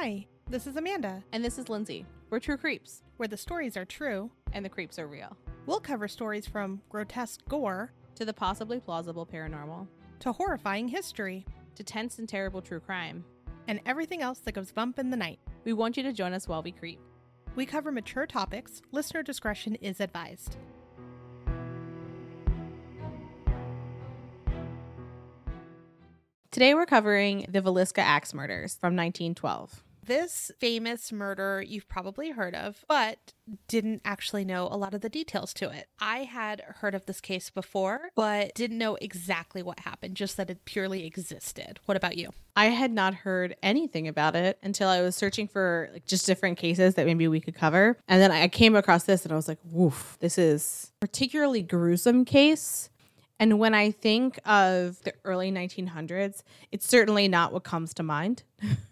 Hi, this is Amanda, And this is Lindsay. We're True Creeps, where the stories are true. and the creeps are real. We'll cover stories from grotesque gore To the possibly plausible paranormal, to horrifying history to tense and terrible true crime. and everything else that goes bump in the night. We want you to join us while we creep. We cover mature topics. Listener discretion is advised. Today we're covering the Villisca Axe murders from 1912. This famous murder you've probably heard of, but didn't actually know a lot of the details to it. I had heard of this case before, but didn't know exactly what happened, just that it purely existed. What about you? I had not heard anything about it until I was searching for like just different cases that maybe we could cover. And then I came across this and I was like, woof, this is a particularly gruesome case. And when I think of the early 1900s, it's certainly not what comes to mind.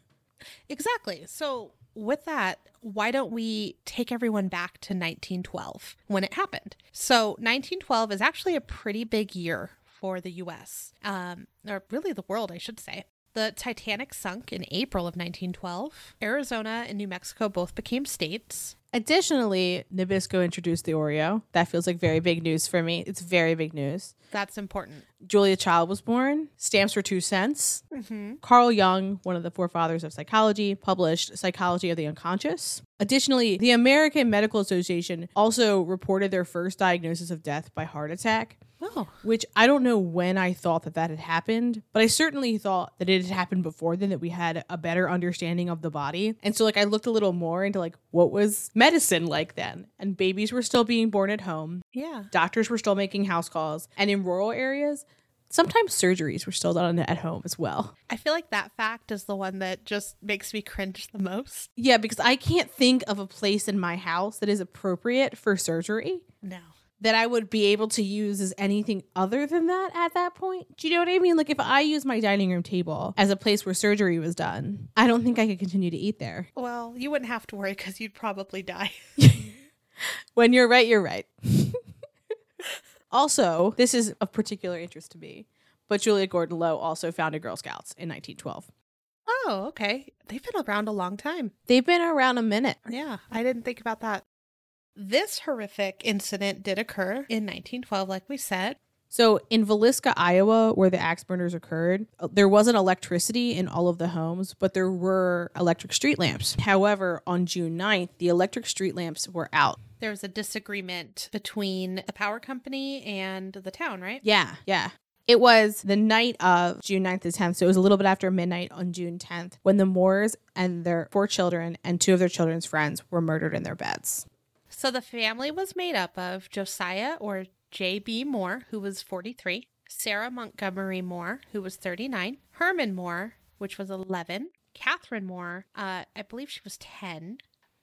Exactly. So, with that, why don't we take everyone back to 1912 when it happened? So, 1912 is actually a pretty big year for the US, um, or really the world, I should say. The Titanic sunk in April of 1912. Arizona and New Mexico both became states. Additionally, Nabisco introduced the Oreo. That feels like very big news for me. It's very big news. That's important. Julia Child was born. Stamps for two cents. Mm-hmm. Carl Jung, one of the forefathers of psychology, published Psychology of the Unconscious. Additionally, the American Medical Association also reported their first diagnosis of death by heart attack, Oh, which I don't know when I thought that that had happened, but I certainly thought that it had happened before then, that we had a better understanding of the body. And so, like, I looked a little more into, like, what was medicine like then? And babies were still being born at home, yeah. doctors were still making house calls, and in rural areas, sometimes surgeries were still done at home as well. I feel like that fact is the one that just makes me cringe the most. Yeah, because I can't think of a place in my house that is appropriate for surgery No. That I would be able to use as anything other than that at that point. Do you know what I mean? Like if I use my dining room table as a place where surgery was done, I don't think I could continue to eat there. Well, you wouldn't have to worry because you'd probably die. When you're right, you're right. also, this is of particular interest to me, but Julia Gordon Low also founded Girl Scouts in 1912. Oh, okay. They've been around a long time. They've been around a minute. Yeah, I didn't think about that. This horrific incident did occur in 1912, like we said. So in Villisca, Iowa, where the axe burners occurred, uh, there wasn't electricity in all of the homes, but there were electric street lamps. However, on June 9th, the electric street lamps were out. There was a disagreement between the power company and the town, right? Yeah, yeah. It was the night of June 9th to 10th. So it was a little bit after midnight on June 10th when the Moores and their four children and two of their children's friends were murdered in their beds. So the family was made up of Josiah or J.B. Moore, who was 43, Sarah Montgomery Moore, who was 39, Herman Moore, which was 11, Catherine Moore, uh, I believe she was 10,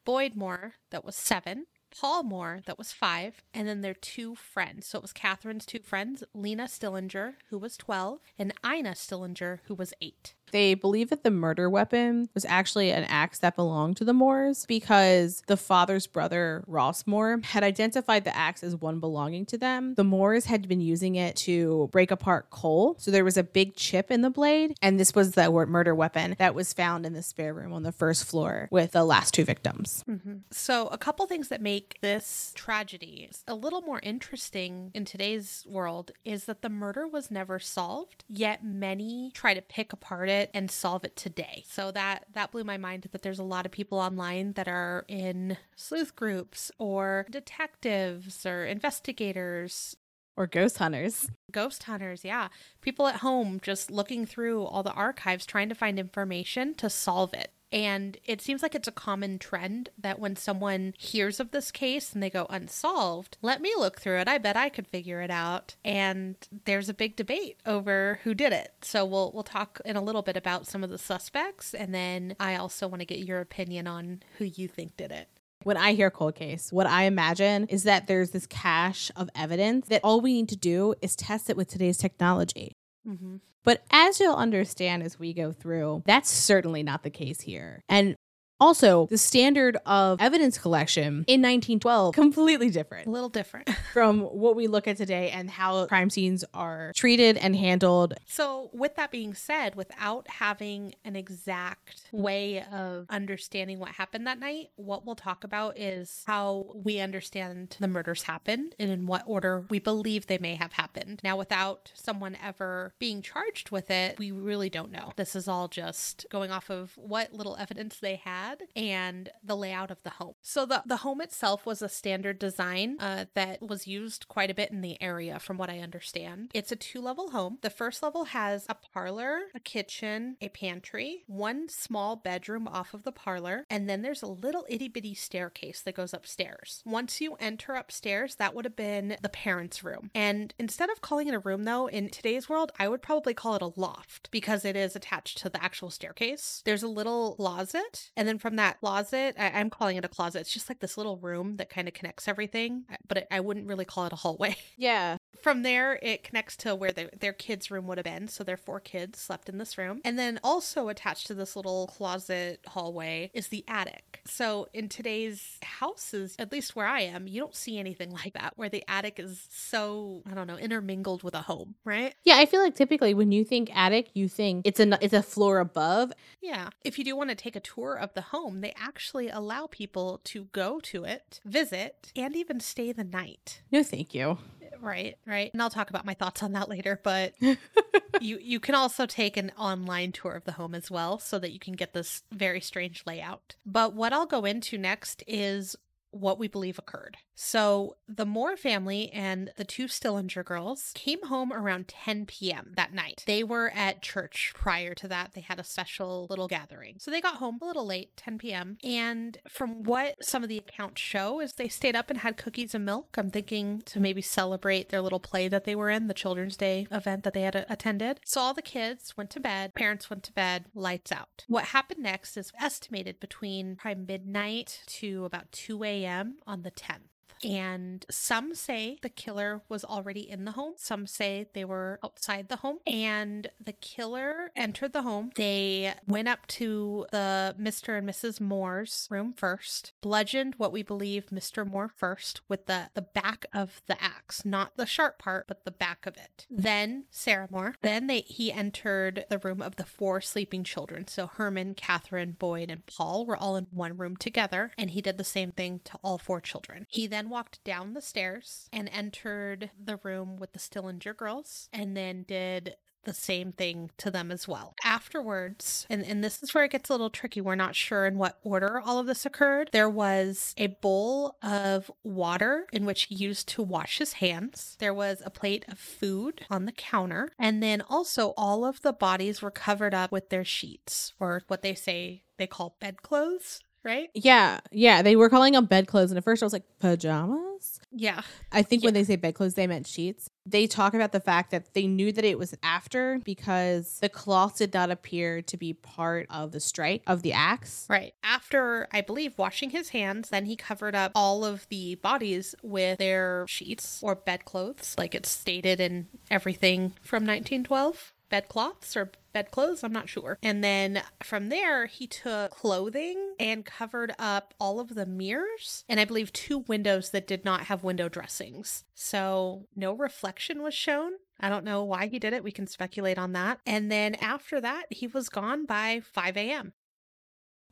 Boyd Moore, that was 7, Paul Moore, that was 5, and then their two friends. So it was Catherine's two friends, Lena Stillinger, who was 12, and Ina Stillinger, who was 8. They believe that the murder weapon was actually an axe that belonged to the Moores because the father's brother, Ross Moore, had identified the axe as one belonging to them. The Moores had been using it to break apart coal. So there was a big chip in the blade, and this was the murder weapon that was found in the spare room on the first floor with the last two victims. Mm-hmm. So, a couple things that make this tragedy a little more interesting in today's world is that the murder was never solved, yet many try to pick apart it and solve it today. So that that blew my mind that there's a lot of people online that are in sleuth groups or detectives or investigators Or ghost hunters. ghost hunters, yeah. People at home just looking through all the archives trying to find information to solve it. And it seems like it's a common trend that when someone hears of this case and they go unsolved, let me look through it. I bet I could figure it out. And there's a big debate over who did it. So we'll we'll talk in a little bit about some of the suspects and then I also want to get your opinion on who you think did it. When I hear cold case, what I imagine is that there's this cache of evidence that all we need to do is test it with today's technology. Mm-hmm. But as you'll understand as we go through, that's certainly not the case here. And Also, the standard of evidence collection in 1912 completely different A little different. from what we look at today and how crime scenes are treated and handled. So, with that being said, without having an exact way of understanding what happened that night, what we'll talk about is how we understand the murders happened and in what order we believe they may have happened. Now, without someone ever being charged with it, we really don't know. This is all just going off of what little evidence they had and the layout of the home. So, the, the home itself was a standard design uh, that was used quite a bit in the area, from what I understand. It's a two level home. The first level has a parlor, a kitchen, a pantry, one small bedroom off of the parlor, and then there's a little itty bitty staircase that goes upstairs. Once you enter upstairs, that would have been the parents' room. And instead of calling it a room, though, in today's world, I would probably call it a loft because it is attached to the actual staircase. There's a little closet, and then from that closet, I- I'm calling it a closet. It's just like this little room that kind of connects everything, but I- I wouldn't really call it a hallway. Yeah. From there, it connects to where their their kids' room would have been. So their four kids slept in this room. And then also attached to this little closet hallway is the attic. So in today's houses, at least where I am, you don't see anything like that, where the attic is so, I don't know, intermingled with a home, right? Yeah, I feel like typically when you think attic, you think it's a it's a floor above. Yeah. If you do want to take a tour of the home, they actually allow people to go to it, visit, and even stay the night. No, thank you. Right, right. And I'll talk about my thoughts on that later, but you you can also take an online tour of the home as well so that you can get this very strange layout. But what I'll go into next is what we believe occurred. So, the Moore family and the two Stillinger girls came home around 10 p.m. that night. They were at church prior to that. They had a special little gathering. So, they got home a little late, 10 p.m. And from what some of the accounts show, is they stayed up and had cookies and milk. I'm thinking to maybe celebrate their little play that they were in, the Children's Day event that they had attended. So, all the kids went to bed, parents went to bed, lights out. What happened next is estimated between probably midnight to about 2 a.m. on the 10th. And some say the killer was already in the home. Some say they were outside the home. And the killer entered the home. They went up to the Mr. and Mrs. Moore's room first, bludgeoned what we believe Mr. Moore first with the, the back of the axe, not the sharp part, but the back of it. Then Sarah Moore. Then they he entered the room of the four sleeping children. So Herman, Catherine, Boyd, and Paul were all in one room together, and he did the same thing to all four children. He then walked down the stairs and entered the room with the Stillinger girls, and then did the same thing to them as well. Afterwards, and, and this is where it gets a little tricky, we're not sure in what order all of this occurred. There was a bowl of water in which he used to wash his hands, there was a plate of food on the counter, and then also all of the bodies were covered up with their sheets, or what they say they call bedclothes. Right? Yeah, yeah. They were calling them bedclothes, and at first I was like pajamas. Yeah. I think when they say bedclothes, they meant sheets. They talk about the fact that they knew that it was after because the cloth did not appear to be part of the strike of the axe. Right. After, I believe, washing his hands, then he covered up all of the bodies with their sheets or bedclothes, like it's stated in everything from 1912. Bedcloths or bedclothes, I'm not sure. And then from there, he took clothing and covered up all of the mirrors and I believe two windows that did not have window dressings. So no reflection was shown. I don't know why he did it. We can speculate on that. And then after that, he was gone by 5 a.m.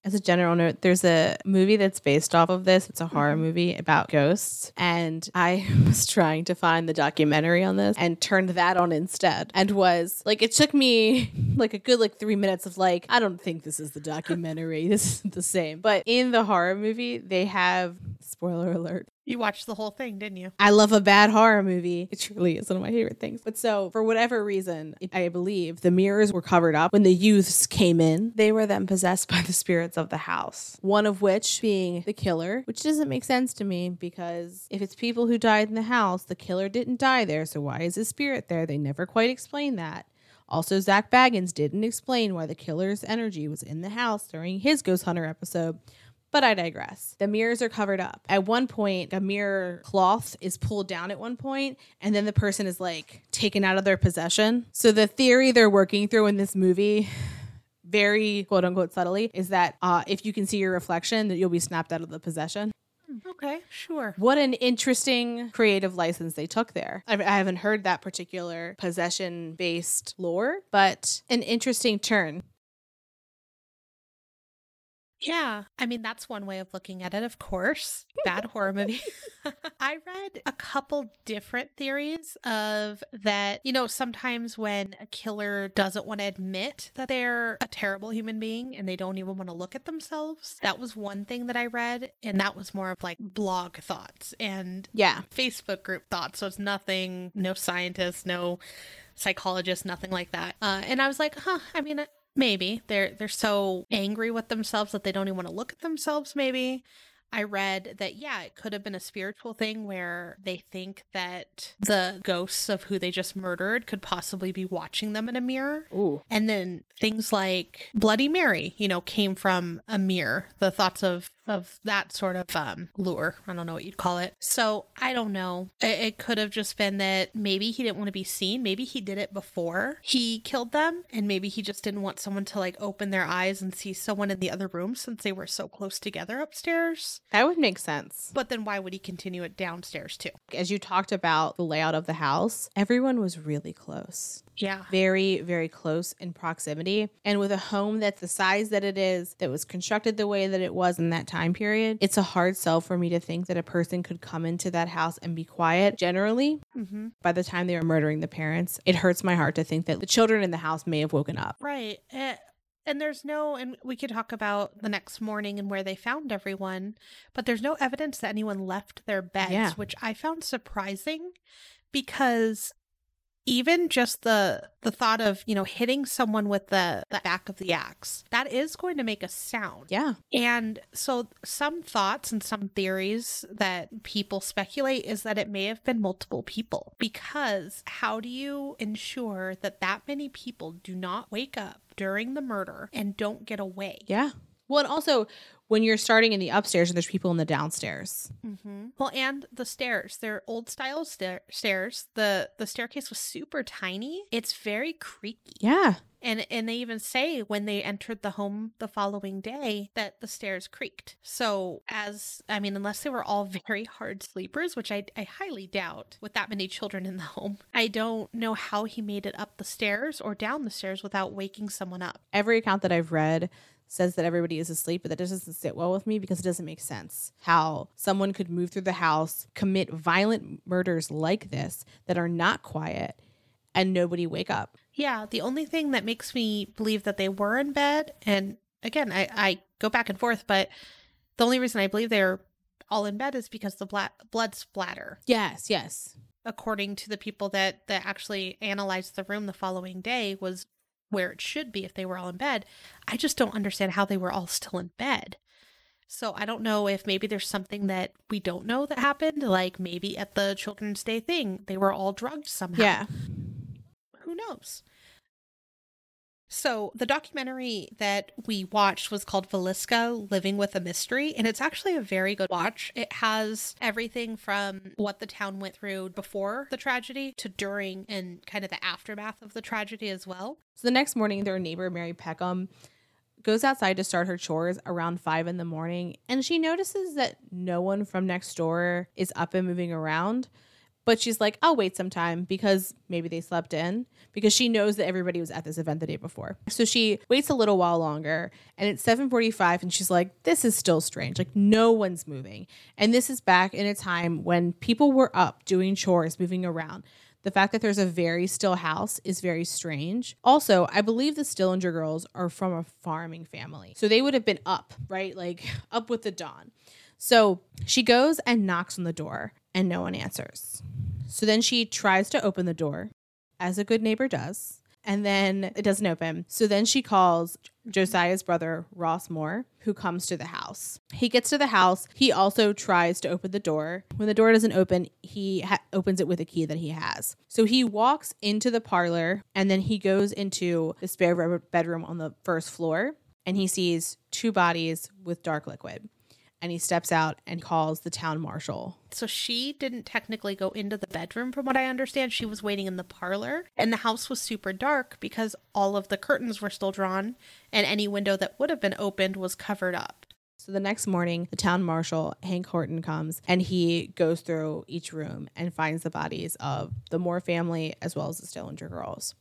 As a general note, there's a movie that's based off of this. It's a horror Mhm. movie about ghosts. And I was trying to find the documentary on this and turned that on instead. And was like, it took me like a good like three minutes of like, I don't think this is the documentary. this isn't the same. But in the horror movie, they have spoiler alert. You watched the whole thing, didn't you? I love a bad horror movie. It truly is one of my favorite things. But so, for whatever reason, I believe the mirrors were covered up when the youths came in. They were then possessed by the spirits of the house. One of which being the killer, which doesn't make sense to me because if it's people who died in the house, the killer didn't die there. So, why is his spirit there? They never quite explain that. Also, Zak Bagans didn't explain why the killer's energy was in the house during his Ghost Hunter episode. But I digress. The mirrors are covered up. At one point, a mirror cloth is pulled down at one point, and then the person is like taken out of their possession. So the theory they're working through in this movie very quote unquote subtly is that uh, if you can see your reflection, that you'll be snapped out of the possession. Okay, sure. What an interesting creative license they took there. I, I haven't heard that particular possession based lore, but an interesting turn. Yeah, I mean, that's one way of looking at it, of course. Bad horror movie. I read a couple different theories of that, you know, sometimes when a killer doesn't want to admit that they're a terrible human being and they don't even want to look at themselves. That was one thing that I read, and that was more of like blog thoughts and Yeah. Facebook group thoughts. So it's nothing, no scientists, no psychologist, nothing like that. Uh, and I was like, huh, I mean, maybe they're they're so angry with themselves that they don't even want to look at themselves. Maybe. I read that, yeah, it could have been a spiritual thing where they think that the ghosts of who they just murdered could possibly be watching them in a mirror. Ooh. And then things like Bloody Mary, you know, came from a mirror. The thoughts of of that sort of um lure. I don't know what you'd call it. So I don't know. It, it could have just been that maybe he didn't want to be seen. Maybe he did it before he killed them, and maybe he just didn't want someone to like open their eyes and see someone in the other room since they were so close together upstairs. That would make sense. But then why would he continue it downstairs too? As you talked about the layout of the house, everyone was really close. Yeah. Very, very close in proximity. And with a home that's the size that it is, that was constructed the way that it was in that time period, it's a hard sell for me to think that a person could come into that house and be quiet. Generally, Mm-hmm. by the time they were murdering the parents, it hurts my heart to think that the children in the house may have woken up. Right. Eh, and there's no, and we could talk about the next morning and where they found everyone, but there's no evidence that anyone left their beds, Yeah. which I found surprising because even just the the thought of you know hitting someone with the the back of the axe that is going to make a sound Yeah. and so some thoughts and some theories that people speculate is that it may have been multiple people because how do you ensure that that many people do not wake up during the murder and don't get away? Yeah. Well, and also when you're starting in the upstairs and there's people in the downstairs. Mm-hmm. Well, and the stairs, they're old style stair- stairs. The the staircase was super tiny. It's very creaky. Yeah. And and they even say when they entered the home the following day that the stairs creaked. So as I mean, unless they were all very hard sleepers, which I I highly doubt with that many children in the home, I don't know how he made it up the stairs or down the stairs without waking someone up. Every account that I've read says that everybody is asleep, but that just doesn't sit well with me because it doesn't make sense how someone could move through the house, commit violent murders like this that are not quiet, and nobody wake up. Yeah, the only thing that makes me believe that they were in bed, and again, I, I go back and forth, but the only reason I believe they're all in bed is because the bla- blood splatter. Yes, yes. according to the people that that actually analyzed the room the following day was where it should be if they were all in bed. I just don't understand how they were all still in bed. So i don't know if maybe there's something that we don't know that happened like maybe at the children's day thing they were all drugged somehow. Yeah. who knows so the documentary that we watched was called Villisca Living with a Mystery and it's actually a very good watch. It has everything from what the town went through before the tragedy to during and kind of the aftermath of the tragedy as well. So the next morning, their neighbor, Mary Peckham, goes outside to start her chores around five in the morning, and she notices that no one from next door is up and moving around. But she's like, I'll wait some time because maybe they slept in because she knows that everybody was at this event the day before. So she waits a little while longer and it's 7:45 and she's like, this is still strange. Like no one's moving. And this is back in a time when people were up doing chores, moving around. The fact that there's a very still house is very strange. Also, I believe the Stillinger girls are from a farming family. So they would have been up, right? Like up with the dawn. So she goes and knocks on the door and no one answers. So then she tries to open the door, as a good neighbor does, and then it doesn't open. So then she calls Josiah's brother, Ross Moore, who comes to the house. He gets to the house. He also tries to open the door. When the door doesn't open, he ha- opens it with a key that he has. So he walks into the parlor and then he goes into the spare re- bedroom on the first floor and he sees two bodies with dark liquid. And he steps out and calls the town marshal. So she didn't technically go into the bedroom, from what I understand. She was waiting in the parlor, and the house was super dark because all of the curtains were still drawn, and any window that would have been opened was covered up. So the next morning, the town marshal, Hank Horton, comes and he goes through each room and finds the bodies of the Moore family as well as the Stillinger girls.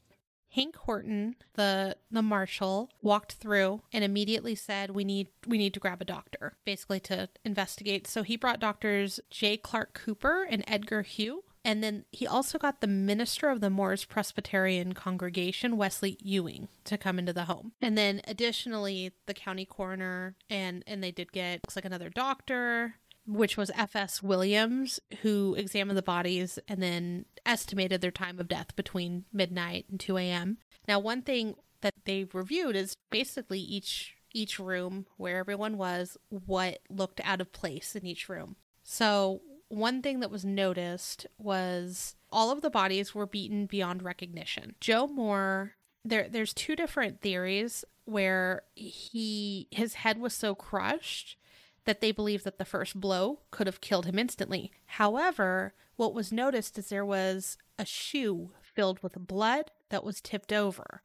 Hank Horton, the the marshal, walked through and immediately said, "We need we need to grab a doctor, basically to investigate." So he brought doctors J. Clark Cooper and Edgar Hugh, and then he also got the minister of the Moores Presbyterian congregation, Wesley Ewing, to come into the home. And then additionally, the county coroner and and they did get looks like another doctor, which was F.S. Williams, who examined the bodies and then estimated their time of death between midnight and 2 a.m. Now, one thing that they reviewed is basically each each room where everyone was, what looked out of place in each room. So, one thing that was noticed was all of the bodies were beaten beyond recognition. Joe Moore, there there's two different theories where he his head was so crushed that they believe that the first blow could have killed him instantly. However, what was noticed is there was a shoe filled with blood that was tipped over.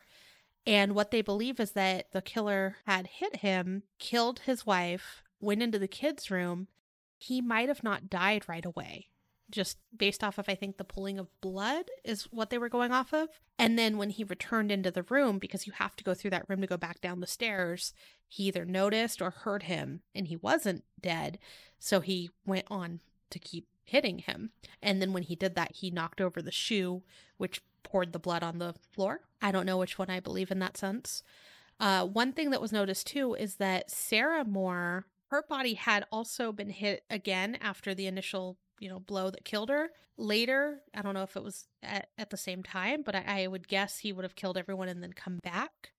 And what they believe is that the killer had hit him, killed his wife, went into the kids' room. He might have not died right away, just based off of, I think, the pulling of blood is what they were going off of. And then when he returned into the room, because you have to go through that room to go back down the stairs, he either noticed or heard him and he wasn't dead. So he went on to keep hitting him. And then when he did that, he knocked over the shoe, which poured the blood on the floor. I don't know which one I believe in that sense. Uh, one thing that was noticed too is that Sarah Moore, her body had also been hit again after the initial, you know, blow that killed her. Later, I don't know if it was at, at the same time, but I, I would guess he would have killed everyone and then come back.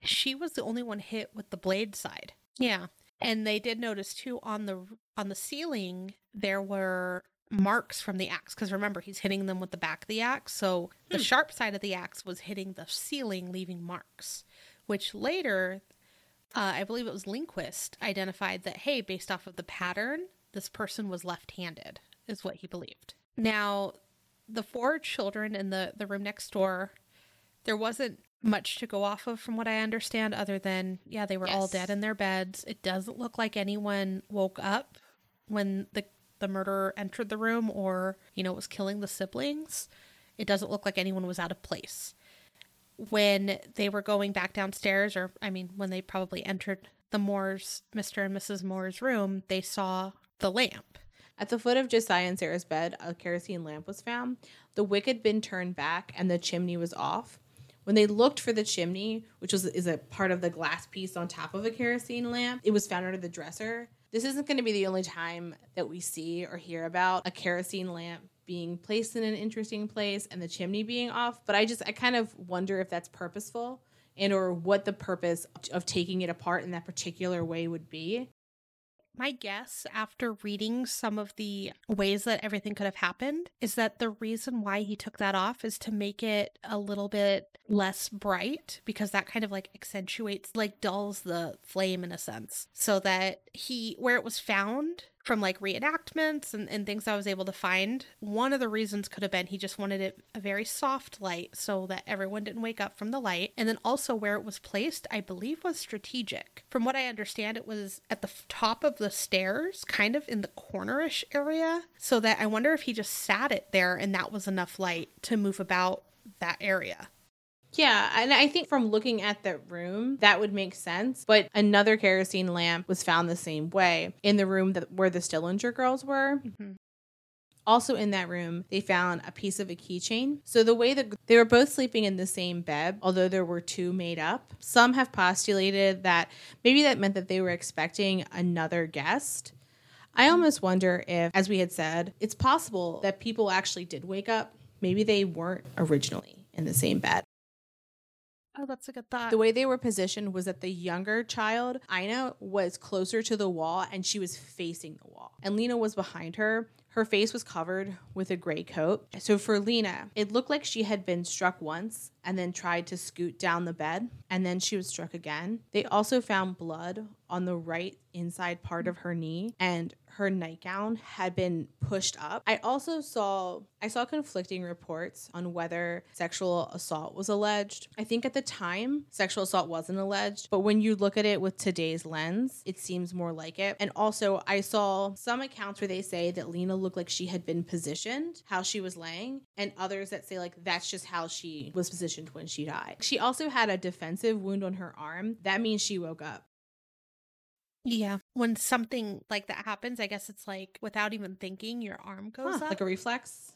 She was the only one hit with the blade side. Yeah. And they did notice too on the on the ceiling there were marks from the axe because remember he's hitting them with the back of the axe so the Hmm. sharp side of the axe was hitting the ceiling leaving marks which later uh, i believe it was linquist identified that hey based off of the pattern this person was left-handed is what he believed. Now the four children in the the room next door there wasn't much to go off of from what i understand other than yeah they were all dead in their beds. It doesn't look like anyone woke up when the the murderer entered the room or you know was killing the siblings. It doesn't look like anyone was out of place. When they were going back downstairs or i mean when they probably entered the moore's mr and mrs moore's room they saw the lamp At the foot of Josiah and Sarah's bed, a kerosene lamp was found. The wick had been turned back and the chimney was off. When they looked for the chimney, which was is a part of the glass piece on top of a kerosene lamp, it was found under the dresser. This isn't going to be the only time that we see or hear about a kerosene lamp being placed in an interesting place and the chimney being off, but I just I kind of wonder if that's purposeful and or what the purpose of taking it apart in that particular way would be. My guess after reading some of the ways that everything could have happened is that the reason why he took that off is to make it a little bit less bright because that kind of like accentuates, like dulls the flame in a sense. So that he, where it was found from like reenactments and, and things I was able to find, one of the reasons could have been he just wanted it a very soft light so that everyone didn't wake up from the light. And then also where it was placed, I believe was strategic. From what I understand, it was at the top of the stairs, kind of in the cornerish area, so that I wonder if he just sat it there and that was enough light to move about that area. Yeah, and I think from looking at the room, that would make sense. But another kerosene lamp was found the same way in the room that where the Stillinger girls were. Mm-hmm. Also in that room, they found a piece of a keychain. So the way that they were both sleeping in the same bed, although there were two made up, some have postulated that maybe that meant that they were expecting another guest. I almost wonder if, as we had said, it's possible that people actually did wake up. Maybe they weren't originally in the same bed. Oh, that's a good thought. The way they were positioned was that the younger child, Ina, was closer to the wall and she was facing the wall. And Lena was behind her. Her face was covered with a gray coat. So for Lena, it looked like she had been struck once and then tried to scoot down the bed, and then she was struck again. They also found blood on the right inside part of mm. her knee and her nightgown had been pushed up. I also saw I saw conflicting reports on whether sexual assault was alleged. I think at the time sexual assault wasn't alleged, but when you look at it with today's lens, it seems more like it. And also I saw some accounts where they say that Lena looked like she had been positioned, how she was laying, and others that say like that's just how she was positioned when she died. She also had a defensive wound on her arm. That means she woke up. Yeah. When something like that happens, I guess it's like without even thinking, your arm goes Huh, up. like a reflex.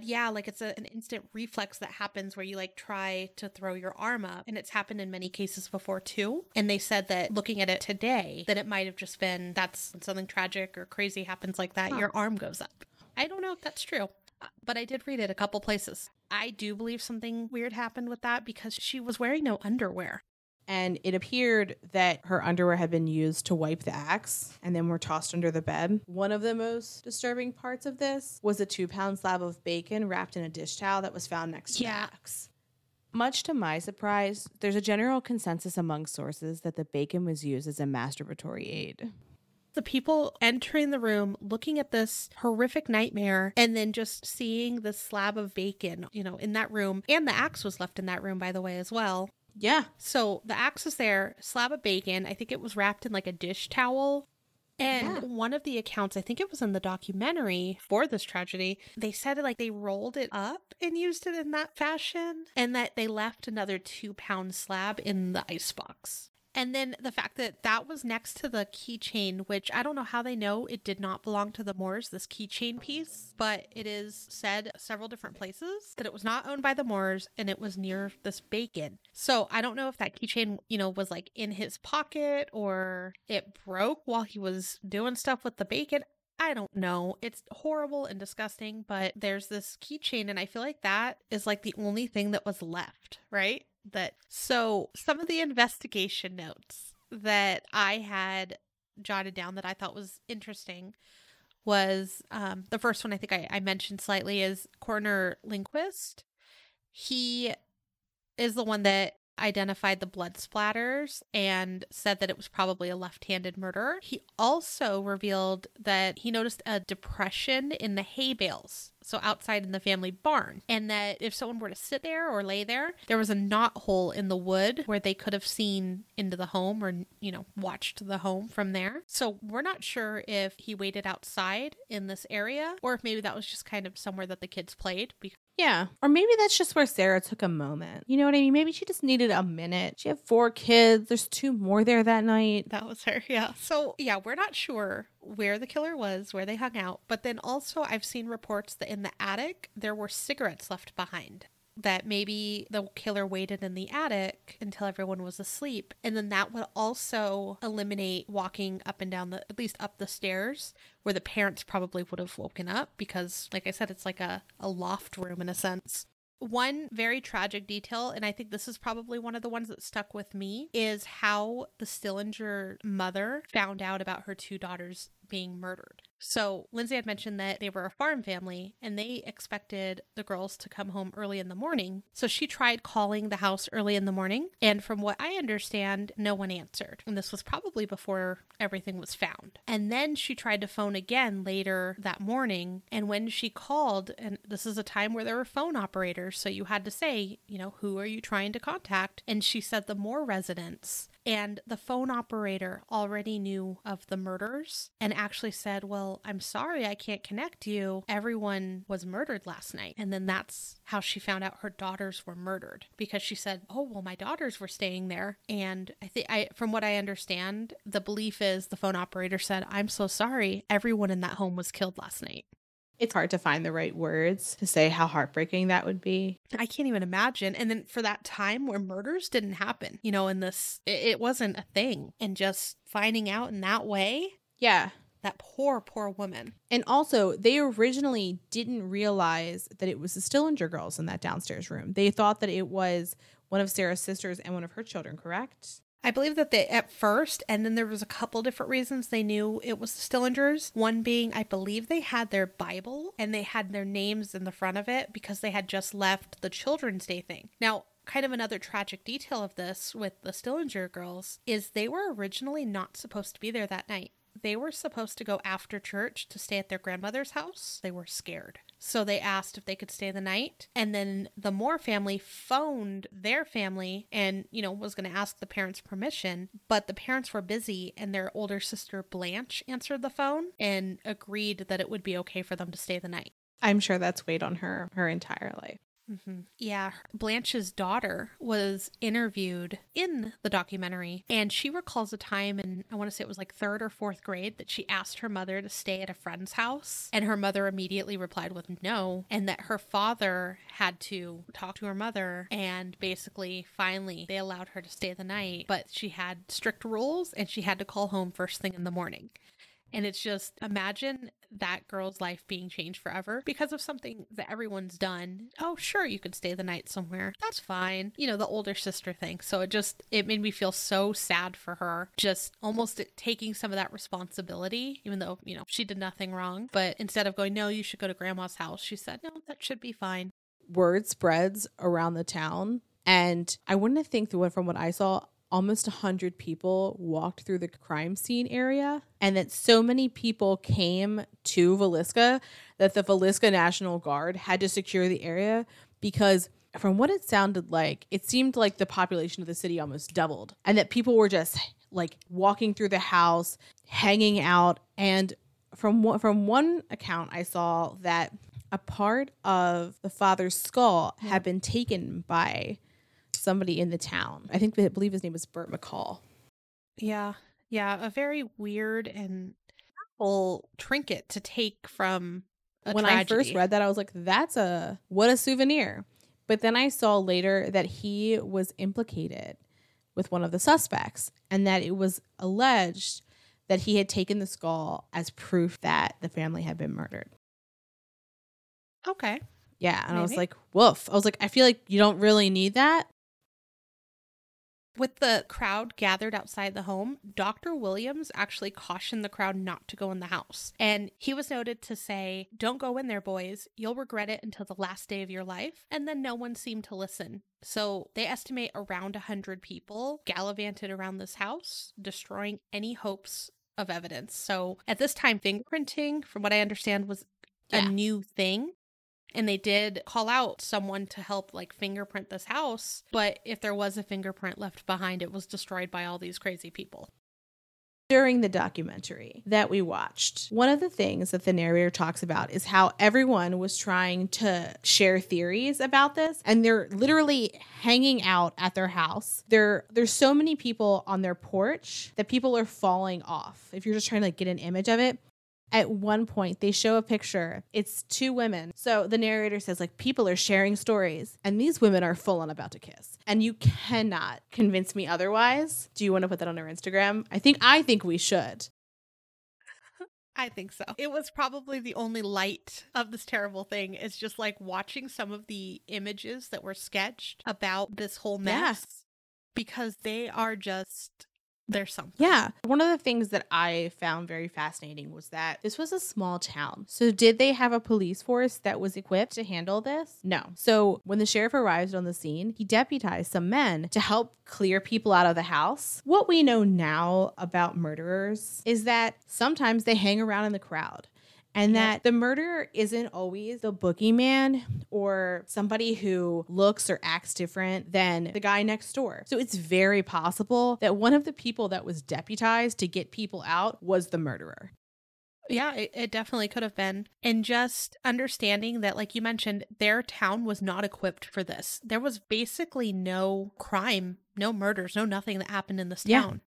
yeah, like it's a, an instant reflex that happens where you like try to throw your arm up. And it's happened in many cases before too. And they said that looking at it today, that it might have just been that's something tragic or crazy happens like that, Huh. your arm goes up. I don't know if that's true. uh, But I did read it a couple places. I do believe something weird happened with that because she was wearing no underwear. And it appeared that her underwear had been used to wipe the axe and then were tossed under the bed. One of the most disturbing parts of this was a two pound slab of bacon wrapped in a dish towel that was found next to Yeah. the axe. Much to my surprise, there's a general consensus among sources that the bacon was used as a masturbatory aid. the people entering the room looking at this horrific nightmare and then just seeing the slab of bacon you know in that room and the axe was left in that room by the way as well Yeah. so the axe was there slab of bacon i think it was wrapped in like a dish towel and Yeah. one of the accounts i think it was in the documentary for this tragedy they said like they rolled it up and used it in that fashion and that they left another two pound slab in the icebox and then the fact that that was next to the keychain, which I don't know how they know it did not belong to the Moores, this keychain piece, but it is said several different places that it was not owned by the Moores and it was near this bacon. So I don't know if that keychain, you know, was like in his pocket or it broke while he was doing stuff with the bacon. I don't know. It's horrible and disgusting, but there's this keychain, and I feel like that is like the only thing that was left, right? That so some of the investigation notes that I had jotted down that I thought was interesting was um, the first one I think I, I mentioned slightly is Coroner Lindquist. He is the one that identified the blood splatters and said that it was probably a left-handed murder. He also revealed that he noticed a depression in the hay bales, so outside in the family barn, and that if someone were to sit there or lay there, there was a knot hole in the wood where they could have seen into the home or you know watched the home from there. So we're not sure if he waited outside in this area or if maybe that was just kind of somewhere that the kids played Yeah. Or maybe that's just where Sarah took a moment. You know what I mean? Maybe she just needed a minute. She had four kids. There's two more there that night. That was her, yeah. So, yeah, we're not sure where the killer was, where they hung out. But then also, I've seen reports that in the attic, there were cigarettes left behind. That maybe the killer waited in the attic until everyone was asleep. And then that would also eliminate walking up and down the, at least up the stairs, where the parents probably would have woken up because, like I said, it's like a, a loft room in a sense. One very tragic detail, and I think this is probably one of the ones that stuck with me, is how the Stillinger mother found out about her two daughters being murdered. So, Lindsay had mentioned that they were a farm family and they expected the girls to come home early in the morning. So, she tried calling the house early in the morning. And from what I understand, no one answered. And this was probably before everything was found. And then she tried to phone again later that morning. And when she called, and this is a time where there were phone operators, so you had to say, you know, who are you trying to contact? And she said the Moore residence. And the phone operator already knew of the murders and actually said, Well, I'm sorry I can't connect you. Everyone was murdered last night. And then that's how she found out her daughters were murdered because she said, Oh, well, my daughters were staying there. And I think I from what I understand, the belief is the phone operator said, I'm so sorry. Everyone in that home was killed last night. It's hard to find the right words to say how heartbreaking that would be. I can't even imagine. And then for that time where murders didn't happen, you know, in this, it, it wasn't a thing. And just finding out in that way, Yeah. that poor, poor woman. And also, they originally didn't realize that it was the Stillinger girls in that downstairs room. They thought that it was one of Sarah's sisters and one of her children, correct? I believe that they at first, and then there was a couple different reasons they knew it was the Stillingers. One being, I believe they had their Bible and they had their names in the front of it because they had just left the Children's Day thing. Now, kind of another tragic detail of this with the Stillinger girls is they were originally not supposed to be there that night. They were supposed to go after church to stay at their grandmother's house. They were scared. So they asked if they could stay the night. And then the Moore family phoned their family and, you know, was going to ask the parents permission. But the parents were busy and their older sister Blanche answered the phone and agreed that it would be okay for them to stay the night. I'm sure that's weighed on her her entire life. Mm-hmm. Yeah, Blanche's daughter was interviewed in the documentary, and she recalls a time in, I want to say it was like third or fourth grade, that she asked her mother to stay at a friend's house, and her mother immediately replied with no, and that her father had to talk to her mother, and basically, finally, they allowed her to stay the night, but she had strict rules, and she had to call home first thing in the morning. And it's just imagine that girl's life being changed forever because of something that everyone's done. Oh, sure, you could stay the night somewhere. That's fine. You know, the older sister thing. So it just, it made me feel so sad for her, just almost taking some of that responsibility, even though, you know, she did nothing wrong. But instead of going, no, you should go to grandma's house, she said, no, that should be fine. Word spreads around the town. And I wouldn't think that from what I saw, almost 100 people walked through the crime scene area and that so many people came to Villisca that the Villisca National Guard had to secure the area because from what it sounded like it seemed like the population of the city almost doubled and that people were just like walking through the house hanging out and from from one account I saw that a part of the father's skull had been taken by somebody in the town. I think I believe his name was Burt McCall. Yeah. Yeah. A very weird and full trinket to take from when tragedy. I first read that, I was like, that's a what a souvenir. But then I saw later that he was implicated with one of the suspects and that it was alleged that he had taken the skull as proof that the family had been murdered. Okay. Yeah. And Maybe. I was like, woof. I was like, I feel like you don't really need that. With the crowd gathered outside the home, Dr. Williams actually cautioned the crowd not to go in the house. And he was noted to say, Don't go in there, boys. You'll regret it until the last day of your life. And then no one seemed to listen. So they estimate around 100 people gallivanted around this house, destroying any hopes of evidence. So at this time, fingerprinting, from what I understand, was yeah. a new thing and they did call out someone to help like fingerprint this house but if there was a fingerprint left behind it was destroyed by all these crazy people during the documentary that we watched, one of the things that the narrator talks about is how everyone was trying to share theories about this and they're literally hanging out at their house. There there's so many people on their porch that people are falling off. If you're just trying to like, get an image of it, at one point they show a picture. It's two women. So the narrator says like people are sharing stories and these women are full on about to kiss. And you cannot convince me otherwise. Do you want to put that on our instagram? I think i think we should. I think so. It was probably the only light of this terrible thing. Is just like watching some of the images that were sketched about this whole mess yes. because they are just there's something. Yeah. One of the things that I found very fascinating was that this was a small town. So, did they have a police force that was equipped to handle this? No. So, when the sheriff arrived on the scene, he deputized some men to help clear people out of the house. What we know now about murderers is that sometimes they hang around in the crowd and that the murderer isn't always the boogeyman or somebody who looks or acts different than the guy next door. So it's very possible that one of the people that was deputized to get people out was the murderer. Yeah, it, it, definitely could have been. And just understanding that, like you mentioned, their town was not equipped for this. There was basically no crime, no murders, no nothing that happened in this town.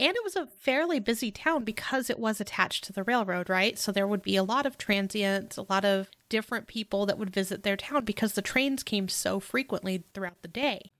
And it was a fairly busy town because it was attached to the railroad, right? So there would be a lot of transients, a lot of different people that would visit their town because the trains came so frequently throughout the day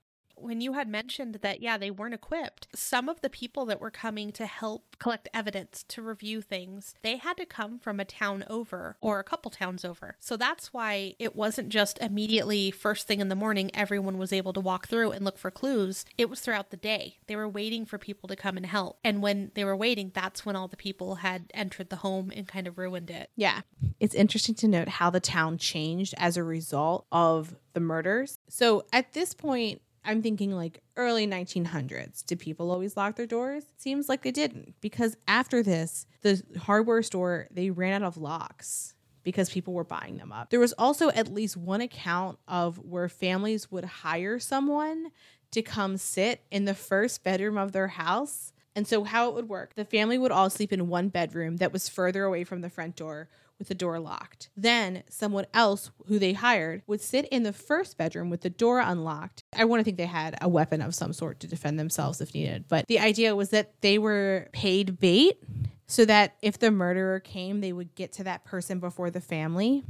when you had mentioned that, yeah, they weren't equipped, some of the people that were coming to help collect evidence, to review things, they had to come from a town over or a couple towns over. So that's why it wasn't just immediately first thing in the morning, everyone was able to walk through and look for clues. It was throughout the day. They were waiting for people to come and help. And when they were waiting, that's when all the people had entered the home and kind of ruined it. Yeah. It's interesting to note how the town changed as a result of the murders. So at this point, I'm thinking like early 1900s. Did people always lock their doors? Seems like they didn't because after this, the hardware store they ran out of locks because people were buying them up. There was also at least one account of where families would hire someone to come sit in the first bedroom of their house. And so, how it would work the family would all sleep in one bedroom that was further away from the front door with the door locked. Then, someone else who they hired would sit in the first bedroom with the door unlocked. I want to think they had a weapon of some sort to defend themselves if needed. But the idea was that they were paid bait so that if the murderer came, they would get to that person before the family.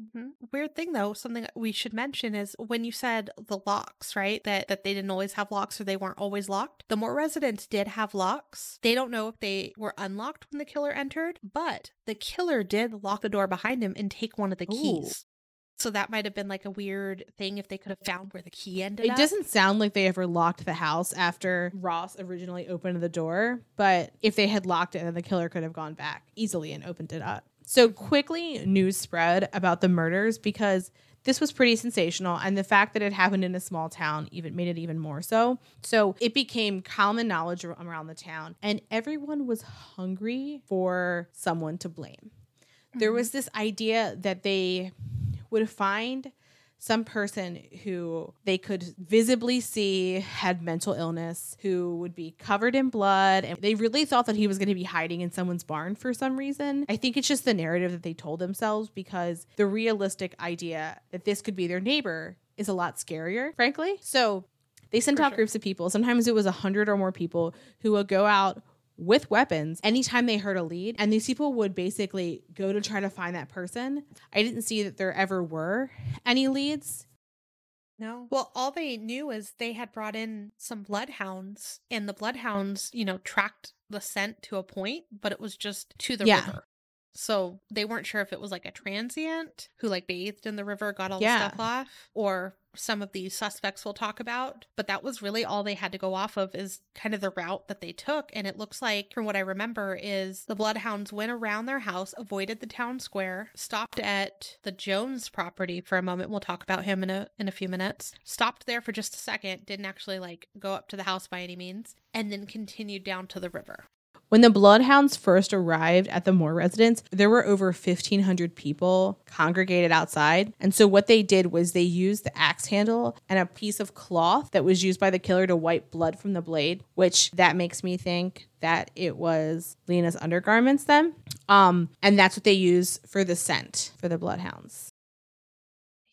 Mm-hmm. Weird thing though, something we should mention is when you said the locks, right? That that they didn't always have locks or they weren't always locked. The Moore residence did have locks. They don't know if they were unlocked when the killer entered, but the killer did lock the door behind him and take one of the keys. So that might have been like a weird thing if they could have found where the key ended. It up. doesn't sound like they ever locked the house after Ross originally opened the door, but if they had locked it, then the killer could have gone back easily and opened it up. So quickly, news spread about the murders because this was pretty sensational. And the fact that it happened in a small town even made it even more so. So it became common knowledge around the town, and everyone was hungry for someone to blame. There mm-hmm. was this idea that they would find some person who they could visibly see had mental illness, who would be covered in blood. And they really thought that he was going to be hiding in someone's barn for some reason. I think it's just the narrative that they told themselves because the realistic idea that this could be their neighbor is a lot scarier, frankly. So they sent For out sure. groups of people. Sometimes it was a hundred or more people who would go out with weapons anytime they heard a lead. And these people would basically go to try to find that person. I didn't see that there ever were any leads. No. Well, all they knew is they had brought in some bloodhounds, and the bloodhounds, you know, tracked the scent to a point, but it was just to the Yeah. river. So they weren't sure if it was like a transient who like bathed in the river, got all Yeah. the stuff off, or some of these suspects we'll talk about. But that was really all they had to go off of is kind of the route that they took. And it looks like, from what I remember, is the bloodhounds went around their house, avoided the town square, stopped at the Jones property for a moment. We'll talk about him in a in a few minutes. Stopped there for just a second, didn't actually like go up to the house by any means, and then continued down to the river. When the Bloodhounds first arrived at the Moore residence, there were over 1,500 people congregated outside. And so, what they did was they used the axe handle and a piece of cloth that was used by the killer to wipe blood from the blade, which that makes me think that it was Lena's undergarments then. Um, and that's what they use for the scent for the Bloodhounds.